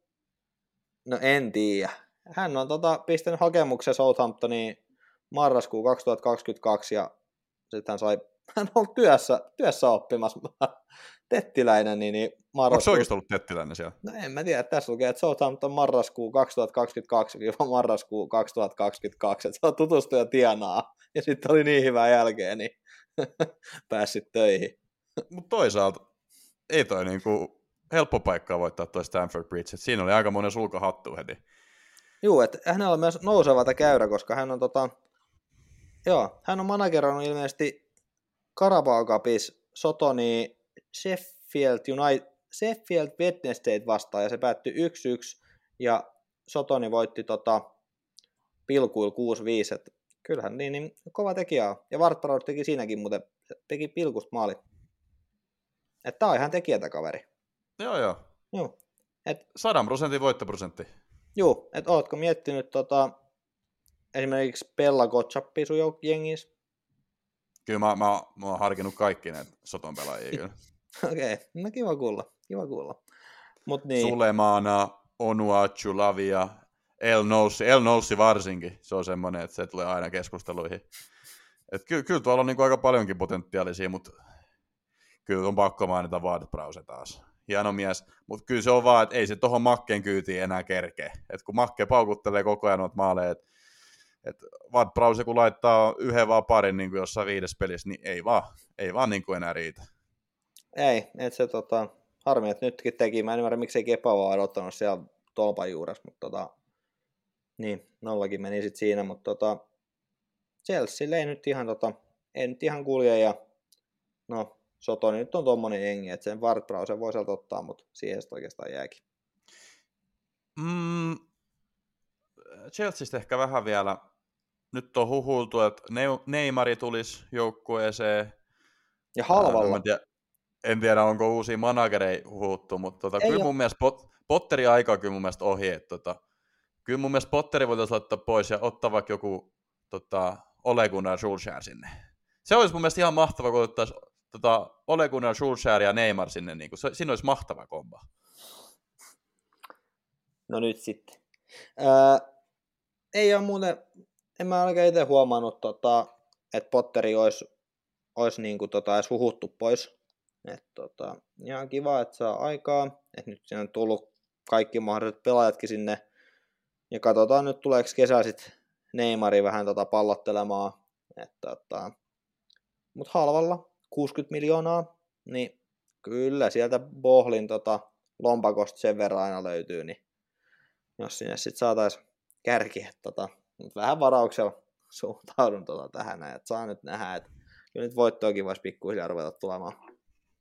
no en tiedä. Hän on tota pistänyt hakemuksen Southamptoniin marraskuu 2022 ja sitten hän sai, hän on työssä, työssä oppimassa tettiläinen, niin, niin marraskuu... Onko se oikeasti ollut tettiläinen siellä? No en mä tiedä, tässä lukee, että Southampton marraskuu 2022-marraskuu 2022, että se on tutustuja tienaa, ja sitten oli niin hyvää jälkeen, niin päässyt töihin. Mutta toisaalta ei toi niinku helppo paikka voittaa toi Stanford Bridge, Et siinä oli aika monen sulkahattu heti. Joo, että hänellä on myös nousevata käyrä, koska hän on tota, joo, hän on manageroinut ilmeisesti Carabao Cupis Sotoni Sheffield United, Sheffield Wednesday vastaan ja se päättyi 1-1 ja Sotoni voitti tota, pilkuil 6-5, että kyllähän niin, niin kova tekijä on. Ja Wartbrod teki siinäkin muuten, teki pilkusta maali. Että tää on ihan tekijätä kaveri. Joo, joo. Joo. Et, 100 prosentin voittoprosentti. Joo, että ootko miettinyt tota, esimerkiksi Pella Gotchappi sun jengissä? Kyllä mä, mä, mä oon harkinnut kaikki näitä soton pelaajia kyllä. Okei, okay. no kiva kuulla, kiva kuulla. Mut niin. Sulemana, Onuachu, Lavia, El Noussi, El Noussi varsinkin, se on semmoinen, että se tulee aina keskusteluihin. Et ky- kyllä tuolla on niinku aika paljonkin potentiaalisia, mutta kyllä on pakko mainita Ward Brause taas. Hieno mies, mutta kyllä se on vaan, että ei se tuohon Makkeen kyytiin enää kerkeä. Et kun Makke paukuttelee koko ajan noita maaleja, että et Ward Brause kun laittaa yhden vaan parin niin kuin jossain viides pelissä, niin ei vaan, ei vaan niin kuin enää riitä. Ei, että se tota, harmi, että nytkin teki. Mä en ymmärrä, miksei Kepa vaan odottanut siellä tolpan juuressa, mutta tota, niin, nollakin meni sitten siinä, mutta tota, Chelsea ei nyt ihan, tota, ei nyt ihan kulje ja no, Soto nyt on tuommoinen jengi, että sen Wartbrausen voi sieltä ottaa, mutta siihen sitten oikeastaan jääkin. Mm, Chelseastä ehkä vähän vielä. Nyt on huhultu, että Neymari tulisi joukkueeseen. Ja halvalla. en, tiedä, en tiedä, onko uusia managereja huhuttu, mutta tota, kyllä ole. mun mielestä Pot, Potterin aika on kyllä mun mielestä ohi. Että tota, kyllä mun mielestä Potteri voitaisiin laittaa pois ja ottaa vaikka joku tota, Ole Gunnar Solskjaer sinne. Se olisi mun mielestä ihan mahtava, kun otettaisiin tota, Ole Gunnar Solskjaer ja Neymar sinne, niin kuin, se, siinä olisi mahtava komba. No nyt sitten. Öö, ei ole muuten, en mä oikein itse huomannut, tota, että Potteri olisi, olisi niin kuin, tota, edes huhuttu pois. Et, tota, ihan kiva, että saa aikaa. Et nyt siinä on tullut kaikki mahdolliset pelaajatkin sinne. Ja katsotaan nyt tuleeko kesä sitten Neymari vähän tota pallottelemaan. tota, Mutta halvalla 60 miljoonaa, niin kyllä sieltä Bohlin tota, lompakosta sen verran aina löytyy, niin jos sinne sitten saataisiin kärkiä, tota, mutta vähän varauksella suhtaudun tota tähän, että saa nyt nähdä, että kyllä nyt voittoakin voisi pikkuhiljaa ruveta tulemaan.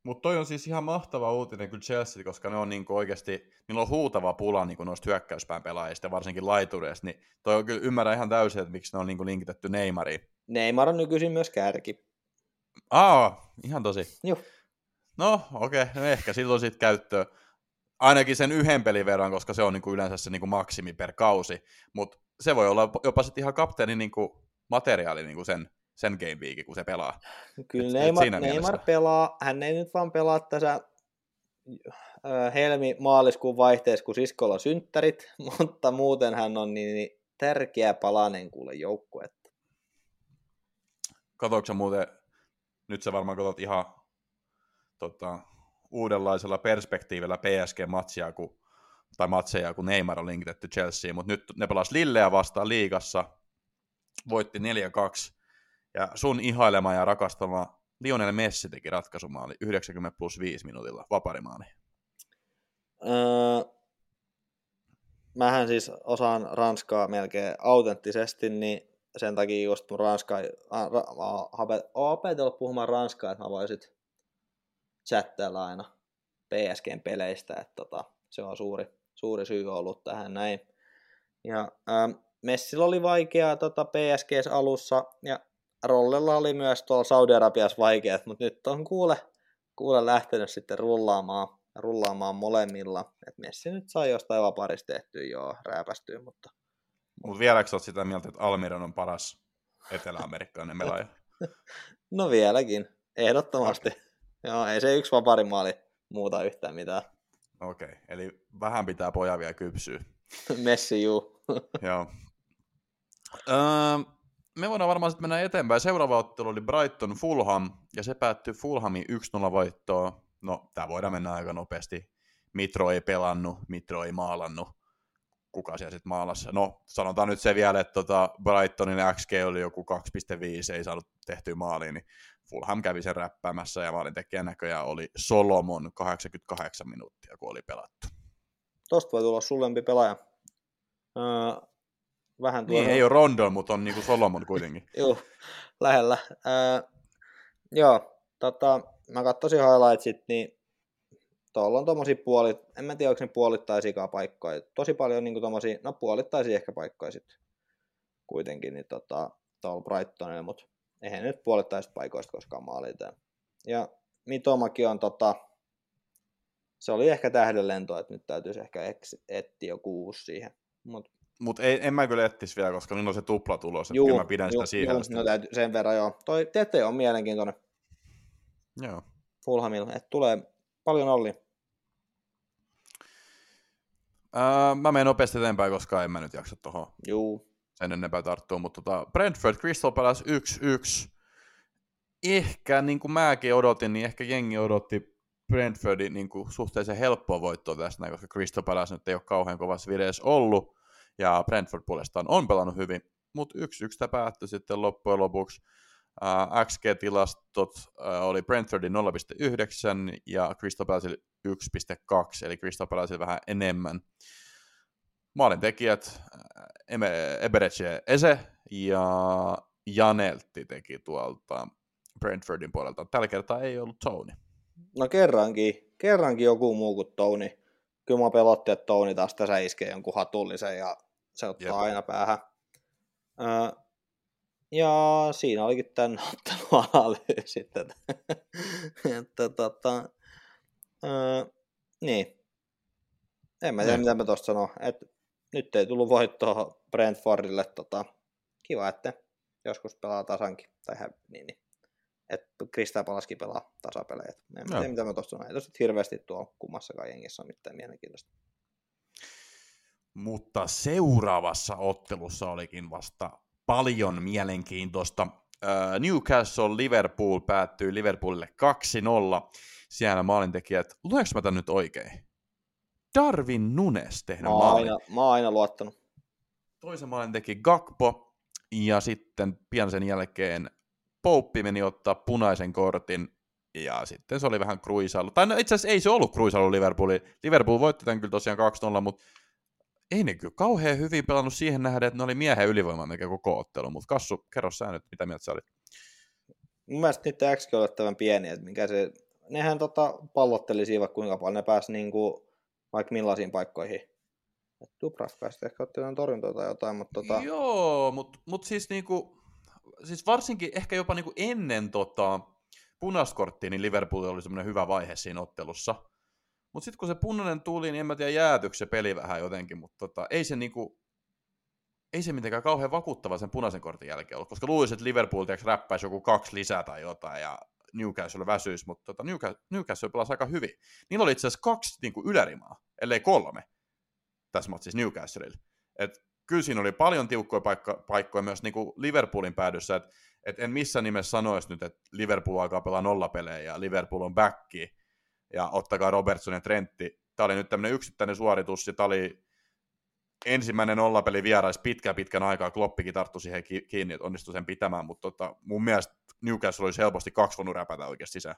Mutta toi on siis ihan mahtava uutinen kyllä Chelsea, koska ne on niinku oikeasti, niillä on huutava pula niinku noista hyökkäyspään pelaajista, varsinkin laitureista, niin toi on kyllä ymmärrän ihan täysin, että miksi ne on niinku linkitetty Neymariin. Neymar on nykyisin myös kärki. Aa, ihan tosi. Joo. No, okei, okay. no ehkä silloin sitten käyttöön. Ainakin sen yhden pelin verran, koska se on niinku yleensä se niinku maksimi per kausi. Mutta se voi olla jopa sitten ihan kapteenin niinku materiaali niinku sen, sen game weekin, kun se pelaa. Kyllä et, Neymar, et Neymar pelaa, hän ei nyt vaan pelaa tässä helmi-maaliskuun vaihteessa, kun siskolla on synttärit, mutta muuten hän on niin, niin tärkeä palanen kuule joukkuetta. Katoinko muuten nyt sä varmaan katsot ihan tota, uudenlaisella perspektiivillä PSG-matsia, kun, tai matseja, kun Neymar on linkitetty Chelsea, mutta nyt ne pelas Lilleä vastaan liigassa, voitti 4-2, ja sun ihailema ja rakastama Lionel Messi teki ratkaisumaali 90 plus 5 minuutilla, vaparimaali. Öö, mähän siis osaan ranskaa melkein autenttisesti, niin sen takia just mun ranska, oon opetellut puhumaan ranskaa, että mä voisin chattailla aina. PSGn peleistä, että tota, se on suuri, suuri syy ollut tähän näin. Ja ähm, Messillä oli vaikeaa tota PSGs alussa, ja Rollella oli myös tuolla Saudi-Arabiassa vaikeat, mutta nyt on kuule, kuule lähtenyt sitten rullaamaan, rullaamaan molemmilla. Et Messi nyt sai jostain vaparista tehtyä joo, rääpästyä, mutta... Mutta vieläkö olet sitä mieltä, että Almiron on paras etelä-amerikkalainen melaaja? no vieläkin, ehdottomasti. Okay. Joo, ei se yksi vaparimaali muuta yhtään mitään. Okei, okay. eli vähän pitää poja vielä kypsyä. Messi, juu. Joo. Öö, me voidaan varmaan sitten mennä eteenpäin. Seuraava ottelu oli Brighton Fulham, ja se päättyi Fulhamin 1-0 voittoon. No, tämä voidaan mennä aika nopeasti. Mitro ei pelannut, Mitro ei maalannut. Kuka siellä sitten maalassa? No, sanotaan nyt se vielä, että tota Brightonin XG oli joku 2,5, ei saanut tehtyä maaliin, niin Fulham kävi sen räppäämässä, ja maalintekijän näköjään oli Solomon 88 minuuttia, kun oli pelattu. Tosta voi tulla sullempi pelaaja. Öö, vähän tuoda... Niin, ei ole Rondon, mutta on niinku Solomon kuitenkin. joo, lähellä. Öö, joo, tota, mä katsoisin highlightsit, niin tuolla on tommosia puolit, en mä tiedä, onko ne puolittaisikaan paikkoja. Tosi paljon niin tommosia, no puolittaisia ehkä paikkoja sitten kuitenkin, niin tota, tuolla Brightonilla, mutta eihän nyt puolittaisista paikoista koskaan maalita. Ja Mitomakin on tota, se oli ehkä tähdenlento, että nyt täytyisi ehkä etsiä joku uusi siihen. Mut mutta en mä kyllä etsisi vielä, koska nyt on se tuplatulos, että kyllä mä pidän juu, sitä siihen. Juu, no täytyy, sen verran joo. Toi TT on mielenkiintoinen. Joo. Fulhamilla, että tulee paljon Olli. Öö, mä menen nopeasti eteenpäin, koska en mä nyt jaksa tuohon Juu. sen enempää tarttua, mutta tota, Brentford Crystal Palace 1-1. Ehkä, niin kuin mäkin odotin, niin ehkä jengi odotti Brentfordin niin kuin suhteellisen helppoa voittoa tästä, koska Crystal Palace nyt ei ole kauhean kovassa vireessä ollut ja Brentford puolestaan on pelannut hyvin, mutta yksi yksi päättyi sitten loppujen lopuksi. Uh, XG-tilastot uh, oli Brentfordin 0,9 ja Crystal Palace 1,2, eli Crystal Palace vähän enemmän. Maalin tekijät uh, Ebereche Ese ja Janeltti teki tuolta Brentfordin puolelta. Tällä kertaa ei ollut Tony. No kerrankin, kerrankin joku muu kuin Tony kyllä mä pelotti, että Touni taas tässä iskee jonkun hatullisen ja se ottaa Jep. aina päähän. Öö, ja siinä olikin tämän ottelun analyysi. Että, tota, öö, niin. En mä tiedä, mitä mä tuosta sanon. Et nyt ei tullut voittoa Brentfordille. Tota, kiva, että joskus pelaa tasankin. Tai hä, niin, niin että Krista Palaski pelaa tasapelejä. En tiedä, mitä mä tuosta sanon. Ei tosta hirveästi tuo kummassakaan jengissä on mitään mielenkiintoista. Mutta seuraavassa ottelussa olikin vasta paljon mielenkiintoista. Newcastle Liverpool päättyy Liverpoolille 2-0. Siellä maalintekijät, luenko mä tämän nyt oikein? Darwin Nunes tehnyt mä maalin. Aina, mä oon aina luottanut. Toisen maalin teki Gakpo, ja sitten pian sen jälkeen Pouppi meni ottaa punaisen kortin, ja sitten se oli vähän kruisailu. Tai no itse asiassa ei se ollut kruisailu Liverpooli. Liverpool voitti tämän kyllä tosiaan 2-0, mutta ei ne kyllä kauhean hyvin pelannut siihen nähden, että ne oli miehen ylivoima mikä koko ottelu. Mutta Kassu, kerro sä nyt, mitä mieltä sä olit? Mun mielestä niiden XG oli tämän pieni, että mikä se, nehän tota pallotteli siinä kuinka paljon ne pääsi niinku, vaikka millaisiin paikkoihin. Dubravka sitten ehkä otti torjuntoa tai jotain, mutta tota... Joo, mutta mut siis niinku, siis varsinkin ehkä jopa niin kuin ennen tota, punaskorttia, niin Liverpool oli semmoinen hyvä vaihe siinä ottelussa. Mutta sitten kun se punainen tuli, niin en mä tiedä jäätyykö se peli vähän jotenkin, mutta tota, ei se niinku, ei se mitenkään kauhean vakuuttava sen punaisen kortin jälkeen ollut, koska luulisin, että Liverpool räppäisi joku kaksi lisää tai jotain, ja Newcastle väsyisi, mutta tota, Newcastle, pelasi aika hyvin. Niillä oli itse asiassa kaksi niin kuin ylärimaa, ellei kolme tässä matsissa Newcastlella. Et kyllä siinä oli paljon tiukkoja paikka, paikkoja myös niin kuin Liverpoolin päädyssä, että et en missään nimessä sanoisi nyt, että Liverpool alkaa pelaa nollapelejä ja Liverpool on backi ja ottakaa Robertson ja Trentti. Tämä oli nyt tämmöinen yksittäinen suoritus ja tämä oli ensimmäinen nollapeli vierais pitkä pitkän aikaa, Kloppikin tarttui siihen kiinni, että onnistui sen pitämään, mutta tota, mun mielestä Newcastle olisi helposti kaksi voinut räpätä oikeasti sisään.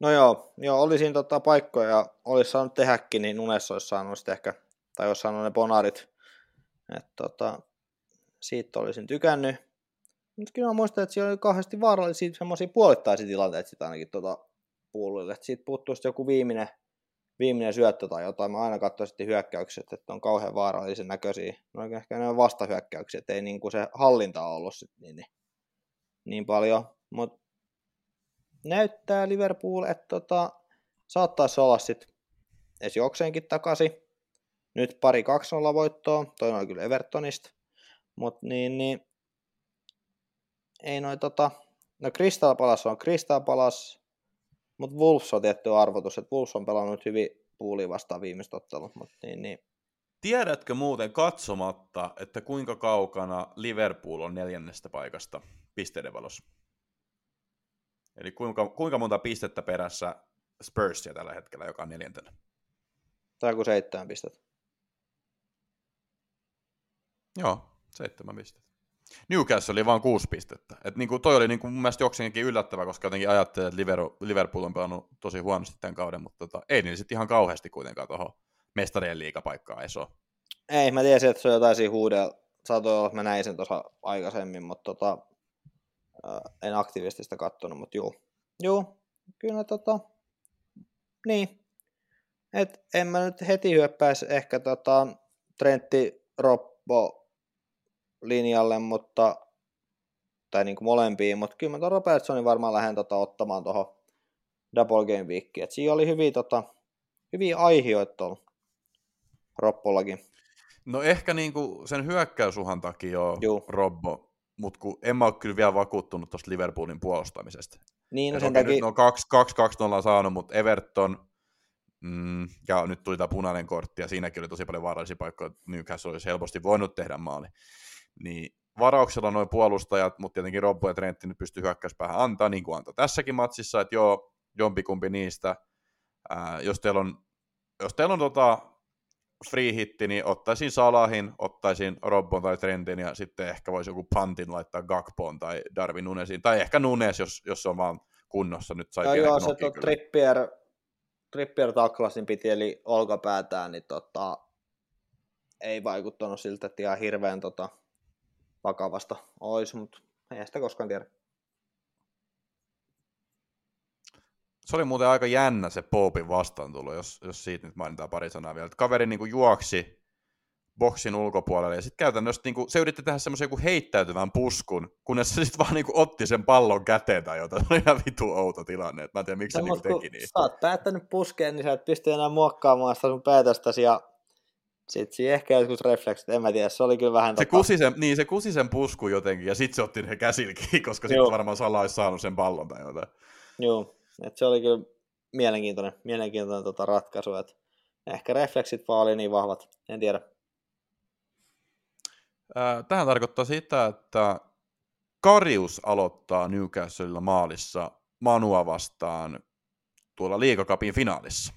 No joo, joo oli siinä tota paikkoja ja olisi saanut tehdäkin, niin Nunes olisi saanut sitten ehkä, tai olisi saanut ne bonarit et tota, siitä olisin tykännyt. Mutta kyllä mä muistan, että siellä oli kauheasti vaarallisia semmoisia puolittaisia tilanteita sitten ainakin tota puolille. Siitä puuttuu sitten joku viimeinen, viimeinen syöttö tai jotain. Mä aina katsoin sitten hyökkäykset, että on kauhean vaarallisen näköisiä. No ehkä ne on vastahyökkäyksiä, että ei niin kuin se hallinta ole ollut sit niin, niin, niin paljon. Mutta näyttää Liverpool, että tota, saattaisi olla sitten edes jokseenkin takaisin. Nyt pari 2-0 voittoa, toinen on kyllä Evertonista. Mutta niin, niin, ei noin tota, no Crystal Palace on Crystal Palace, mutta Wolves on tietty arvotus, että Wolves on pelannut hyvin puuliin vastaan viimeistä ottelua, mutta niin, niin. Tiedätkö muuten katsomatta, että kuinka kaukana Liverpool on neljännestä paikasta pisteiden valossa? Eli kuinka, kuinka monta pistettä perässä Spursia tällä hetkellä, joka on neljäntenä? Tai kuin seitsemän pistettä. Joo, seitsemän pistettä. Newcastle oli vain kuusi pistettä. Et niinku toi oli niinku mun mielestä jokseenkin yllättävä, koska jotenkin ajattelin, että Liverpool on pelannut tosi huonosti tämän kauden, mutta tota, ei niin sitten ihan kauheasti kuitenkaan tuohon mestarien liigapaikkaan eso. Ei, mä tiesin, että se on jotain siinä huudella. Saatoi olla, että mä näin sen tuossa aikaisemmin, mutta tota, en aktiivisesti sitä kattonut, mutta juu. Juu, kyllä tota, niin. Et en mä nyt heti hyöppäisi ehkä tota Trentti Roppo linjalle, mutta tai niin kuin molempiin, mutta kyllä mä tuon Robertsonin varmaan lähden tota, ottamaan tuohon Double Game Weekiin. siinä oli hyviä, tota, hyviä aihioita tuolla Roppollakin. No ehkä niinku sen hyökkäysuhan takia jo Robbo, mutta kun en mä ole kyllä vielä vakuuttunut tuosta Liverpoolin puolustamisesta. Niin, no sen takia... Nyt on 2-2 saanut, mutta Everton, mm, ja nyt tuli tämä punainen kortti, ja siinäkin oli tosi paljon vaarallisia paikkoja, että Newcastle olisi helposti voinut tehdä maali. Niin varauksella noin puolustajat, mutta tietenkin Robbo ja Trentti nyt pystyy hyökkäyspäähän antaa, niin kuin antoi tässäkin matsissa, että joo, jompikumpi niistä. Ää, jos teillä on, jos teillä on tota free hitti, niin ottaisin Salahin, ottaisin Robbon tai Trentin ja sitten ehkä voisi joku pantin laittaa Gakpoon tai Darwin Nunesiin, tai ehkä Nunes, jos, jos se on vaan kunnossa. Nyt sai joo, se tuo Trippier, Trippier taklasin piti, eli olkapäätään, niin tota, ei vaikuttanut siltä, että ihan hirveän tota, vakavasta olisi, mutta ei sitä koskaan tiedä. Se oli muuten aika jännä se Popin vastaantulo, jos, jos siitä nyt mainitaan pari sanaa vielä. kaveri niin kuin juoksi boksin ulkopuolelle ja sitten käytännössä niin kuin, se yritti tehdä semmoisen joku heittäytyvän puskun, kunnes se sitten vaan niin kuin, otti sen pallon käteen tai jotain. Se oli ihan vitu outo tilanne. Mä en tiedä, miksi se, se niin teki niin. Sä oot päättänyt puskeen, niin sä et pysty enää muokkaamaan sitä sun päätöstäsi ja sitten siinä ehkä joskus refleksit, en mä tiedä, se oli kyllä vähän... Se, tota... kusi sen, niin, se kusi sen pusku jotenkin, ja sitten se otti ne käsilläkin, koska sitten varmaan Sala olisi saanut sen pallon tai jotain. Joo, et se oli kyllä mielenkiintoinen, mielenkiintoinen tota ratkaisu, että ehkä refleksit vaan oli niin vahvat, en tiedä. Tähän tarkoittaa sitä, että Karius aloittaa Newcastlella maalissa Manua vastaan tuolla liikakapin finaalissa.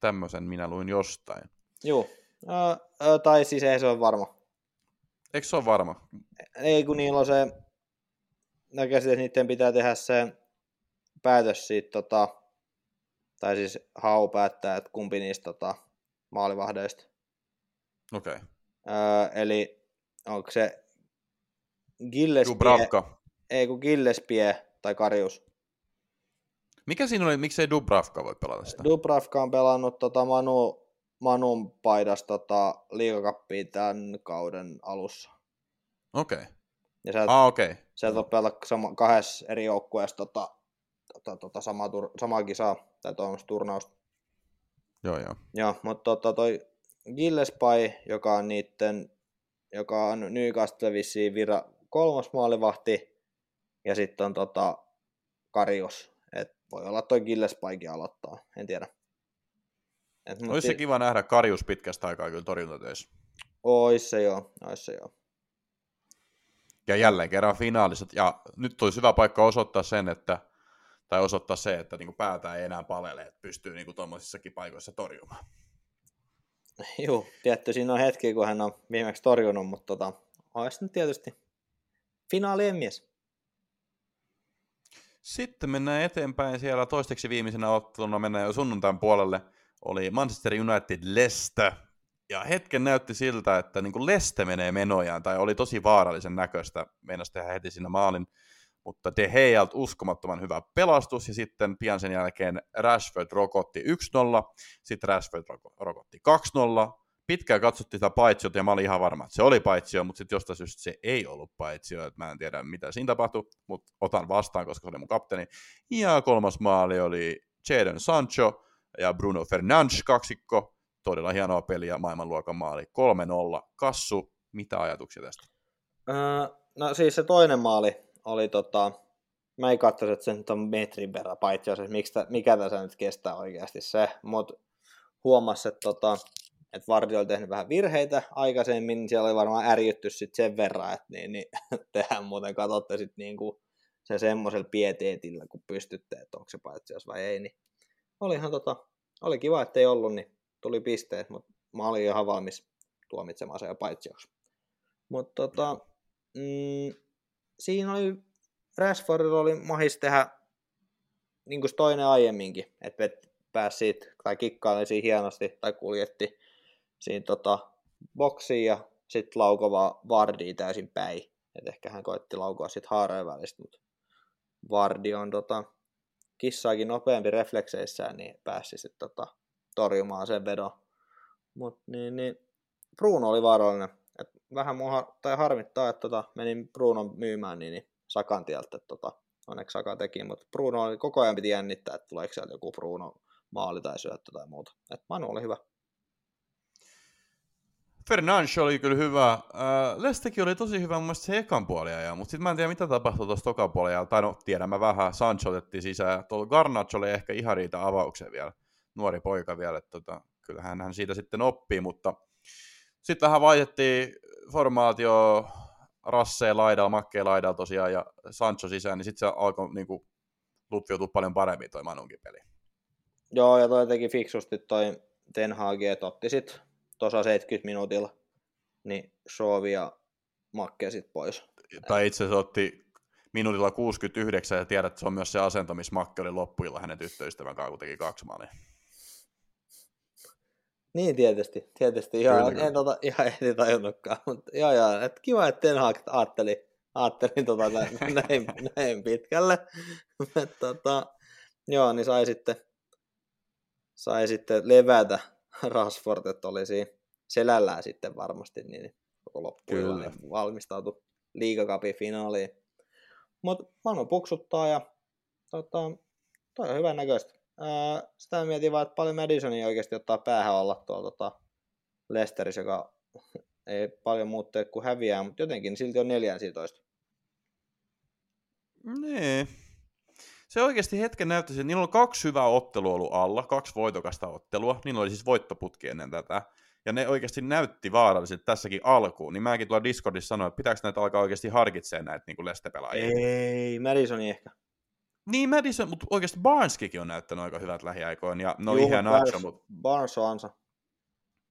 Tämmöisen minä luin jostain. Joo, äh, tai siis ei se ole varma. Eikö se ole varma? Ei, kun niillä on se, no käsitys, niiden pitää tehdä se päätös siitä, tota, tai siis Hau päättää, että kumpi niistä tota, maalivahdeista. Okei. Okay. Öö, eli onko se Gillespie, Dubravka. ei kun Gillespie tai Karius. Mikä siinä oli, miksei Dubravka voi pelata sitä? Dubravka on pelannut tota Manu, Manun paidasta tota, liigakappia tämän kauden alussa. Okei. Okay. Ja sä et, ah, okay. sä et voi pelata sama, kahdessa eri joukkueessa tota, tota, tota, sama, tur, sama kisa tai tuommoista turnausta. Joo, joo. Joo, mutta tota, toi Gillespie, joka on niitten, joka on Newcastle vissiin vira, kolmas maalivahti, ja sitten on tota, Karius. Et voi olla toi Gillespiekin aloittaa, en tiedä. Et, Olisi se kiva nähdä Karius pitkästä aikaa kyllä torjuntatöissä. Ois se joo, ois se joo. Ja jälleen kerran finaaliset, ja nyt olisi hyvä paikka osoittaa sen, että tai osoittaa se, että niin päätä ei enää palele, että pystyy niin tuommoisissakin paikoissa torjumaan. Joo, tietty siinä on hetki, kun hän on viimeksi torjunut, mutta tota, olisi nyt tietysti finaalien mies. Sitten mennään eteenpäin siellä toisteksi viimeisenä otteluna, mennään jo sunnuntain puolelle, oli Manchester United Leicester, ja hetken näytti siltä, että niin kuin Leste menee menojaan, tai oli tosi vaarallisen näköistä, meinasi tehdä heti siinä maalin mutta De Gealt uskomattoman hyvä pelastus, ja sitten pian sen jälkeen Rashford rokotti 1-0, sitten Rashford rokotti 2-0, pitkään katsottiin sitä paitsiota ja mä olin ihan varma, että se oli paitsio, mutta sitten jostain syystä se ei ollut paitsio, että mä en tiedä mitä siinä tapahtui, mutta otan vastaan, koska se oli mun kapteeni. Ja kolmas maali oli Jadon Sancho ja Bruno Fernandes kaksikko, todella hienoa peliä, maailmanluokan maali 3-0. Kassu, mitä ajatuksia tästä? Öö, no siis se toinen maali oli tota, mä en katsoisi, että se nyt on metrin verran paitsio, siis mikä tässä nyt kestää oikeasti se, mutta huomasi, että tota, että Vardi oli tehnyt vähän virheitä aikaisemmin, niin siellä oli varmaan ärjytty sitten sen verran, että niin, niin tehän muuten katsotte sitten niinku se semmoisella pieteetillä, kun pystytte, että onko se paitsias vai ei, niin olihan tota, oli kiva, että ei ollut, niin tuli pisteet, mutta mä olin ihan valmis tuomitsemaan se jo paitsioksi. Mutta tota, mm, siinä oli, Rashfordilla oli mahis tehdä niin kuin toinen aiemminkin, että pääsi siitä, tai kikkaili siinä hienosti, tai kuljetti siinä tota, boksiin ja sitten laukova Vardi täysin päin. Et ehkä hän koitti laukoa sitten haareen välistä, mutta Vardi on tota, kissaakin nopeampi reflekseissään, niin pääsi sitten tota, torjumaan sen vedon. Mutta niin, niin, Bruno oli vaarallinen. Et vähän mua tai harmittaa, että tota, menin Brunon myymään niin, niin Sakan tieltä. Tota, onneksi Saka teki, mutta Bruno oli koko ajan piti jännittää, että tuleeko sieltä joku Bruno maali tai syöttö tai muuta. Et Manu oli hyvä. Fernandes oli kyllä hyvä. Äh, Lestekin oli tosi hyvä mun mielestä se ekan puoliajan, mutta sitten mä en tiedä mitä tapahtui tuossa tokan puoliajalla. Tai no, tiedän mä vähän, Sancho otettiin sisään. Tuolla Garnacho oli ehkä ihan riitä avauksen vielä. Nuori poika vielä, että tota, kyllähän hän siitä sitten oppii, mutta sitten vähän vaihdettiin formaatio Rasseen laidalla, Makkeen laidalla tosiaan ja Sancho sisään, niin sitten se alkoi niinku, luppiutua paljon paremmin toi Manunkin peli. Joo, ja toi teki fiksusti toi Ten Hag, että otti sitten tuossa 70 minuutilla, niin Sovi ja Makke sitten pois. Tai itse asiassa otti minuutilla 69 ja tiedät, että se on myös se asento, missä Makke oli loppuilla hänen tyttöystävän kanssa, kun teki kaksi maalia. Niin tietysti, tietysti. Ihan, en tota, ihan ehdi tajunnutkaan, mutta joo, joo, et kiva, että Ten Hag ajatteli, ajattelin tota näin, näin, näin pitkälle. tota, joo, niin sai sitten, sai sitten levätä Rashford, että oli siinä selällään sitten varmasti niin koko loppuun niin valmistautui liigakapin finaaliin. Mutta Manu puksuttaa ja tota, toi on hyvän näköistä. Ää, sitä mietin vaan, että paljon Madisonia oikeasti ottaa päähän olla tuolla tota Lesterissä, joka ei paljon muuttaa kuin häviää, mutta jotenkin silti on neljän siitoista. Nee se oikeasti hetken näyttäisi, että niillä on kaksi hyvää ottelua ollut alla, kaksi voitokasta ottelua, niillä oli siis voittoputki ennen tätä, ja ne oikeasti näytti vaaralliset tässäkin alkuun, niin mäkin tuolla Discordissa sanoin, että pitääkö näitä alkaa oikeasti harkitsemaan näitä niin lestepelaajia. Ei, Madisoni ehkä. Niin, Madison, mutta oikeasti Barneskikin on näyttänyt aika hyvät lähiaikoin, ja no Juh, ihan Nacho, mutta... Barnes on ansa.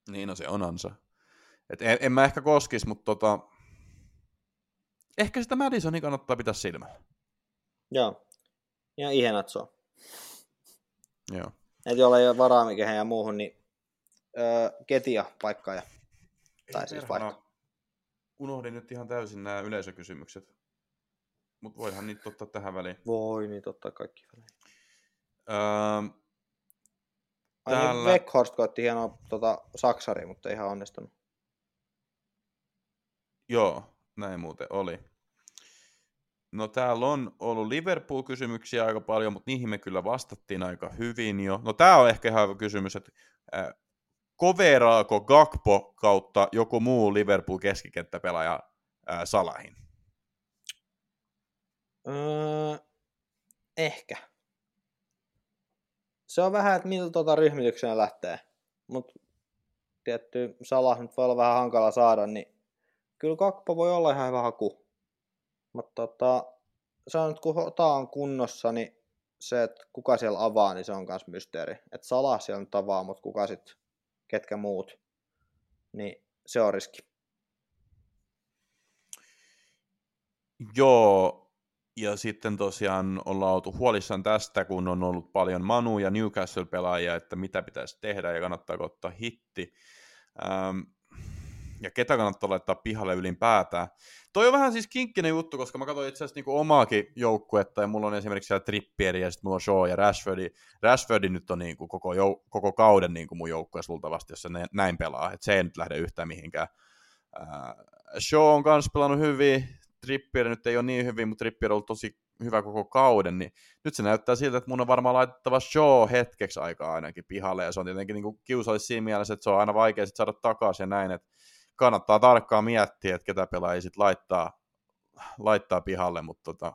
Niin, no se on ansa. Et en, en mä ehkä koskisi, mutta tota... Ehkä sitä Madisonia kannattaa pitää silmällä. Joo, ja Ihenatso. Joo. Et jolla ei ole varaa mikään ja muuhun, niin öö, Ketia paikkaa. Ja, tai siis vaikka. Unohdin nyt ihan täysin nämä yleisökysymykset. Mutta voihan niitä ottaa tähän väliin. Voi niin ottaa kaikki väliin. Öö, Ai täällä... niin Weghorst koitti hienoa tota, saksari, mutta ei ihan onnistunut. Joo, näin muuten oli. No täällä on ollut Liverpool-kysymyksiä aika paljon, mutta niihin me kyllä vastattiin aika hyvin jo. No tää on ehkä ihan hyvä kysymys, että äh, koveraako Gakpo kautta joku muu Liverpool-keskikenttäpelaaja äh, Salahin? Öö, ehkä. Se on vähän, että miltä tuota ryhmityksenä lähtee. Mutta tietty Salah nyt voi olla vähän hankala saada, niin kyllä Gakpo voi olla ihan hyvä haku. Mutta tota, se on nyt kun Hota on kunnossa, niin se, että kuka siellä avaa, niin se on myös mysteeri. Että Salah siellä nyt avaa, mutta kuka sitten, ketkä muut, niin se on riski. Joo, ja sitten tosiaan ollaan oltu huolissaan tästä, kun on ollut paljon Manu ja Newcastle-pelaajia, että mitä pitäisi tehdä ja kannattaako ottaa hitti. Ähm, ja ketä kannattaa laittaa pihalle ylipäätään. Toi on vähän siis kinkkinen juttu, koska mä katsoin itse asiassa niinku omaakin joukkuetta, ja mulla on esimerkiksi siellä Trippieri, ja sitten mulla on Shaw ja Rashfordi. Rashfordi nyt on niinku koko, jou- koko kauden niinku mun joukkue sultavasti, jos se näin pelaa, että se ei nyt lähde yhtään mihinkään. Äh, Shaw on myös pelannut hyvin, Trippier nyt ei ole niin hyvin, mutta Trippier on ollut tosi hyvä koko kauden, niin nyt se näyttää siltä, että mun on varmaan laitettava Shaw hetkeksi aikaa ainakin pihalle, ja se on tietenkin niin kiusallista siinä mielessä, että se on aina vaikea sit saada takaisin ja näin, että kannattaa tarkkaan miettiä, että ketä pelaajia sit laittaa, laittaa pihalle, mutta tota,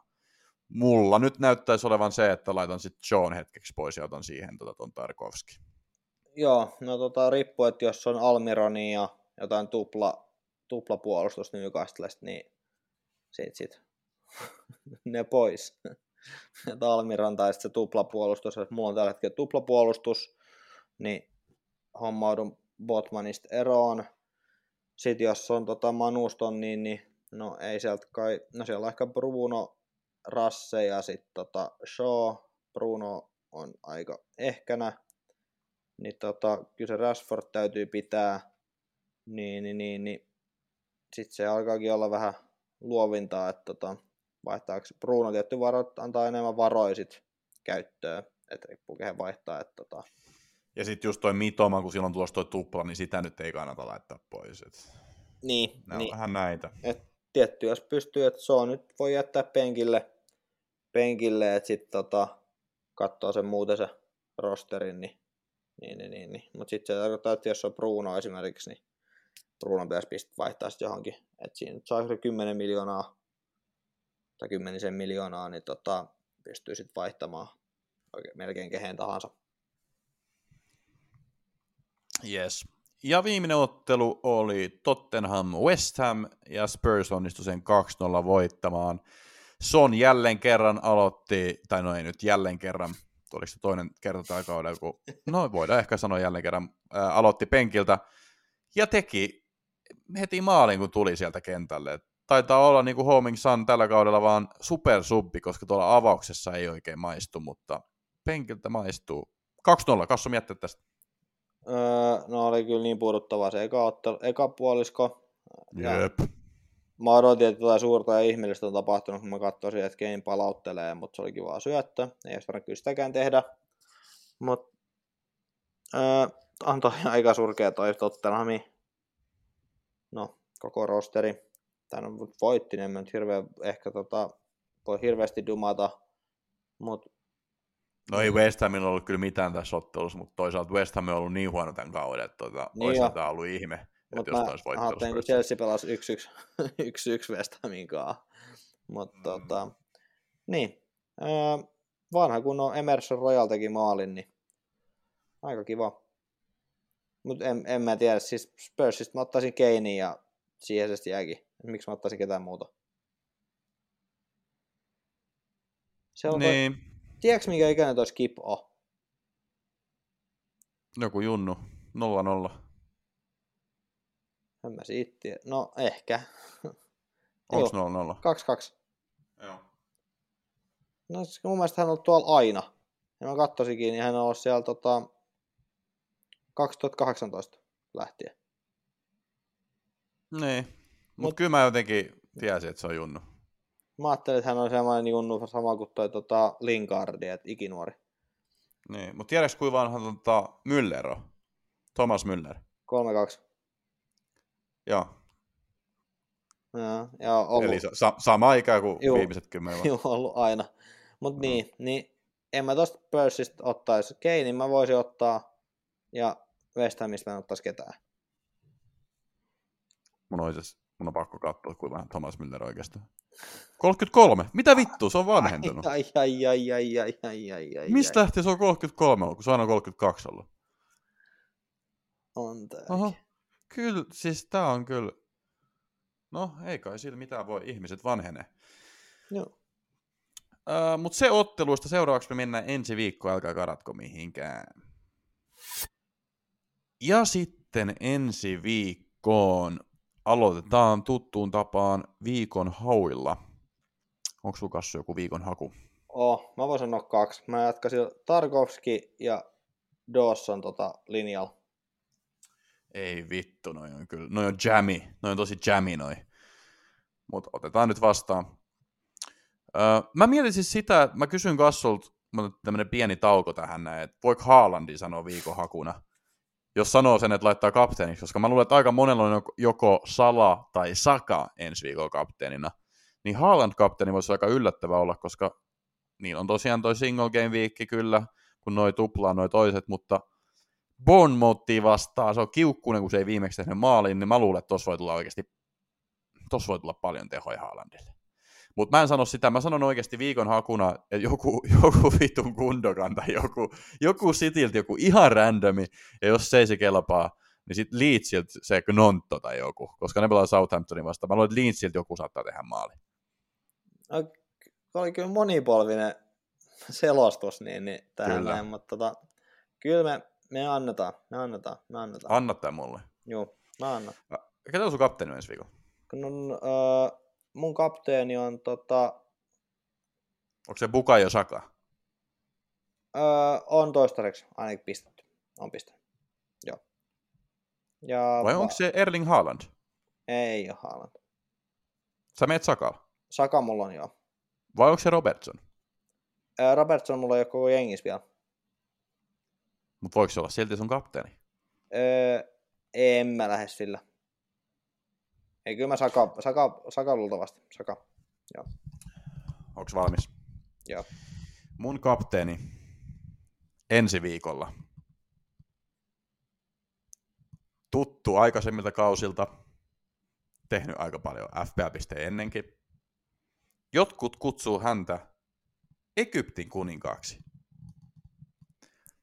mulla nyt näyttäisi olevan se, että laitan sitten Sean hetkeksi pois ja otan siihen tota, ton Tarkovski. Joo, no tota, riippuu, että jos on Almironi ja jotain tupla, tuplapuolustus Newcastlesta, niin sit, sit ne pois. että Almiron tai se tuplapuolustus, jos mulla on tällä hetkellä tuplapuolustus, niin hommaudun Botmanista eroon. Sitten jos on tota Manuston, niin, niin no ei sieltä kai, no siellä on ehkä Bruno, Rasse ja sitten tota Shaw. Bruno on aika ehkänä, niin tota, kyllä se Rashford täytyy pitää, niin, niin, niin, niin. sitten se alkaakin olla vähän luovintaa, että tota, vaihtaako Bruno tietty varo, antaa enemmän varoisit käyttöön, että riippuu kehen vaihtaa, että tota, Ja sitten just toi Mitoma, kun silloin tulossa toi tupla, niin sitä nyt ei kannata laittaa pois. Et niin, on niin. vähän näitä. Et tietty, jos pystyy, että se on nyt voi jättää penkille, penkille että sitten tota, katsoo sen muuten se rosterin, niin, niin, niin, niin, niin. mutta sitten se tarkoittaa, että jos on Bruno esimerkiksi, niin Bruno pitäisi pistää vaihtaa sitten johonkin, että siinä nyt saa se 10 miljoonaa tai kymmenisen miljoonaa, niin tota, pystyy sitten vaihtamaan oikein melkein kehen tahansa. Yes. Ja viimeinen ottelu oli Tottenham West Ham ja Spurs onnistui sen 2-0 voittamaan. Son jälleen kerran aloitti, tai no ei nyt jälleen kerran, oliko se toinen kerta tällä kaudella, kun, no voidaan ehkä sanoa jälleen kerran, ää, aloitti penkiltä ja teki heti maalin, kun tuli sieltä kentälle. Taitaa olla niin kuin Homing Sun tällä kaudella vaan supersubbi, koska tuolla avauksessa ei oikein maistu, mutta penkiltä maistuu. 2-0, Kassu miettiä tästä. Öö, no oli kyllä niin puuduttavaa se eka, ottelu, eka puolisko. Jep. Mä odotin, että jotain suurta ja ihmeellistä on tapahtunut, kun mä katsoin, että Kane palauttelee, mutta se olikin vaan syöttö. Ei olisi varmaan kyllä sitäkään tehdä. Mutta öö, antoi aika surkea toi Tottenhami. No, koko rosteri. Tän on voitti, niin en mä nyt hirveän, ehkä tota, voi hirveästi dumata. Mutta No ei West Hamilla ollut kyllä mitään tässä ottelussa, mutta toisaalta West Ham on ollut niin huono tämän kauden, että tota, Niin olisi tämä ollut ihme, että Mut jos mä tämä olisi voittanut ajattelin, kun. Chelsea pelasi 1-1 1-1 West Hamin kanssa. Mutta Mm. tota, niin. Öö, vanha kun on Emerson Royal teki maalin, niin aika kiva. Mutta en, en mä tiedä, siis Spursista mä ottaisin Keinin ja siihen se jääkin. Miksi mä ottaisin ketään muuta? Se on niin. Tiedätkö mikä ikäinen toi Skip on? joku junnu, 0-0. En mä siitä tiedä. No ehkä. Onko Joo. 0-0? 2-2. Joo. No siis mun mielestä hän on ollut tuolla aina. Ja mä kattosinkin, niin hän on ollut siellä tota, 2018 lähtien. Niin, mutta Mut- kyllä mä jotenkin tiesin, että se on junnu. Mä ajattelin, että hän on semmoinen niin sama kuin toi tota, Linkardi, että ikinuori. Niin, mutta tiedätkö kuinka vanha tota, Müller on? Thomas Müller. 3-2. Joo, Ja, ja ollut, eli sa- sa- sama ikä kuin Juu. viimeiset kymmenen vuotta. Juu, ollut aina. Mutta Mm. niin, niin, en mä tosta pörssistä ottaisi. Keinin mä voisin ottaa, ja West Hamista en ottaisi ketään. Mun on, itse- mun on pakko katsoa, kuinka vähän Thomas Müller oikeastaan. 33. Mitä vittu, se on vanhentunut. Ai, ai, ai, ai, ai, ai, ai, ai, Mistä lähtien se on 33 ollut, kun se on aina 32 ollut? On tää. Oho. Kyllä, siis tää on kyllä... No, ei kai sillä mitään voi, ihmiset vanhenee. Joo. Uh, Mutta se otteluista seuraavaksi me mennään ensi viikkoon, älkää karatko mihinkään. Ja sitten ensi viikkoon aloitetaan tuttuun tapaan viikon hauilla. Onko sulla joku viikon haku? Oh, mä voin sanoa kaksi. Mä jatkaisin Tarkovski ja Dawson tota linjalla. Ei vittu, noin on kyllä, noin on jammy, noin on tosi jammy noin. Mutta otetaan nyt vastaan. Öö, mä mietin siis sitä, mä kysyn Kassulta, mutta tämmönen pieni tauko tähän näin, että voiko Haalandi sanoa viikon hakuna? Jos sanoo sen, että laittaa kapteeniksi, koska mä luulen, että aika monella on joko Sala tai Saka ensi viikon kapteenina. Niin Haaland kapteeni voisi aika yllättävä olla, koska niin on tosiaan toi single game viikki kyllä, kun noi tuplaa noi toiset, mutta Bournemouthia vastaan, se on kiukkunen, kun se ei viimeksi tehnyt maaliin, niin mä luulen, että tossa voi tulla oikeasti, tossa voi tulla paljon tehoja Haalandille. Mutta mä en sano sitä, mä sanon oikeasti viikon hakuna, että joku, joku vitun kundokan tai joku, joku sitiltä, joku ihan randomi, ja jos se ei se kelpaa, niin sitten Leedsiltä se Gnonto tai joku, koska ne pelaa Southamptonin vastaan. Mä luulen, että Leedsiltä joku saattaa tehdä maali. No, oli kyllä monipolvinen selostus niin, niin tähän Kyllä. näin, mutta tota, kyllä me, me annetaan, me annetaan, me annetaan. Anna tää mulle. Joo, mä annan. Ketä on sun kapteeni ensi viikolla? On, äh, mun kapteeni on tota, Onko se Bukayo Saka? äh, on toistaiseksi ainakin pistetty. On pistetty. Joo. Ja Vai va- onko se Erling Haaland? Ei ole Haaland. Sä meet Sakalla. Saka mulla on joo. Vai onko se Robertson? Äh, Robertson mulla ei ole koko jengissä vielä. Mutta voiko se olla silti sun kapteeni? Öö, en mä lähde sillä. Ei, kyllä mä Saka, Saka, Saka luultavasti. Saka. Onko valmis? Joo. Mun kapteeni ensi viikolla. Tuttu aikaisemmilta kausilta. Tehnyt aika paljon FPL-pistejä ennenkin. Jotkut kutsuu häntä Egyptin kuninkaaksi.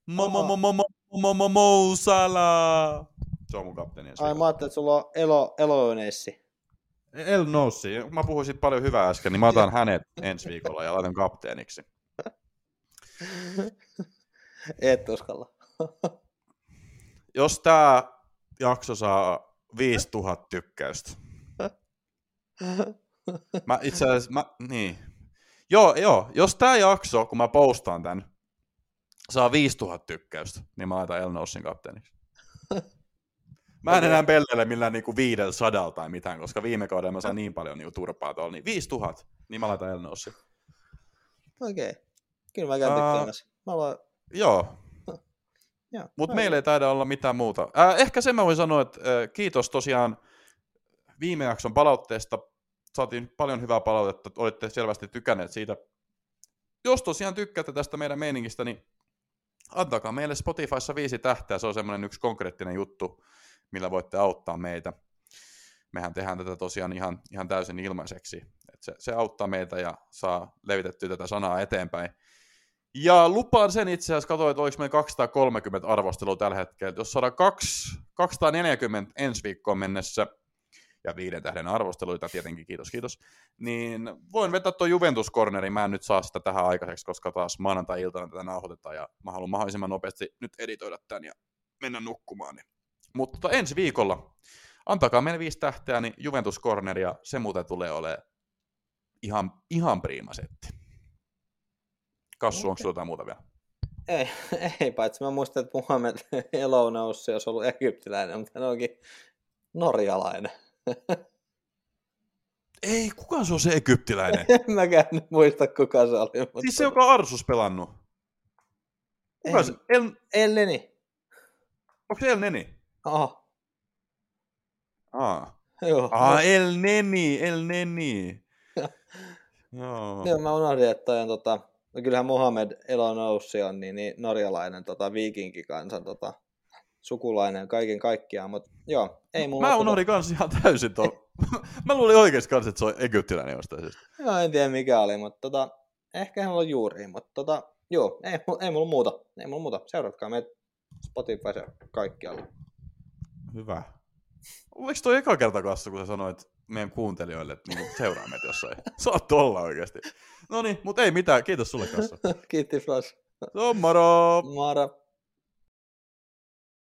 Mo mo mo mo mo mo mo mo Salah. Se on mun kapteeni Ai mä ajattelin, että sulla on Elo, Elonessi. El Nossi. Mä puhuin siitä paljon hyvää äsken, niin mä otan hänet ensi viikolla ja laitan kapteeniksi. Et uskalla. Jos tää jakso saa 5000 tykkäystä. Mä itse asiassa, mä, niin. Joo, joo, jos tää jakso, kun mä postaan tän, saa 5000 tykkäystä, niin mä laitan El Nossin kapteeniksi. Mä en enää pelleile millään niinku 500 tai mitään, koska viime kaudella mä sain niin paljon niinku turpaa tuolla, niin 5000, niin mä laitan El Nossin. Okei. Okay. Kyllä mä käyn tykkäämässä. Mä aloin... Joo, Joo. Mutta aivan. meillä ei taida olla mitään muuta. Ää, ehkä sen mä voin sanoa, että ää, kiitos tosiaan viime jakson palautteesta. Saatiin paljon hyvää palautetta, olitte selvästi tykänneet siitä. Jos tosiaan tykkäätte tästä meidän meiningistä, niin antakaa meille Spotifyssa viisi tähteä. Se on semmoinen yksi konkreettinen juttu, millä voitte auttaa meitä. Mehän tehdään tätä tosiaan ihan, ihan täysin ilmaiseksi. Et se, se auttaa meitä ja saa levitettyä tätä sanaa eteenpäin. Ja lupaan sen itse asiassa, katsoin, että oliko meillä 230 arvostelua tällä hetkellä. Et Jos saadaan kaksi- 240 ensi viikkoon mennessä, ja viiden tähden arvosteluita tietenkin, kiitos, kiitos, niin voin vetää tuon Juventus Cornerin. Mä en nyt saa sitä tähän aikaiseksi, koska taas maanantai-iltana tätä nauhoitetaan, ja mä haluan mahdollisimman nopeasti nyt editoida tämän ja mennä nukkumaan. Niin. Mutta ensi viikolla, antakaa meille viisi tähteä, niin Juventus Corner, ja se muuten tulee olemaan ihan, ihan priima setti. Kassu, onko Okei. sulla jotain muuta vielä? Ei, ei paitsi mä muistan, että Muhammed Elonoussi olisi ollut egyptiläinen, mutta hän onkin norjalainen. Ei, kuka se on se egyptiläinen? en mäkään nyt muista, kuka se oli. Mutta siis se, joka on Arsus pelannut. Kuka En. se? El, Elleni. onko se El Neni? Oho. Aa. Joo. Aa, El Neni, El Neni. Joo. Joo, mä unohdin, että on tota, no kyllähän Mohamed Elonoussi on niin, niin norjalainen tota, viikinkikansan tota, sukulainen kaiken kaikkiaan, mutta joo, ei mulla Mä unohdin kans ihan täysin tuon. Mä luulin oikeesti kans, että se on egyptiläinen jostain syystä. Tota, joo, en tiedä mikä oli, mutta tota, ehkä hän on juuri, mutta tota, joo, ei, ei mulla muuta, ei mulla muuta, seuratkaa meitä Spotify ja kaikkialla. Hyvä. Oliko toi eka kerta kanssa, kun sä sanoit meidän kuuntelijoille, että niinku seuraa meitä jossain? Saat olla oikeesti. No niin, mutta ei mitään. Kiitos sulle kanssa. Kiitti Flash. On moro! Moro.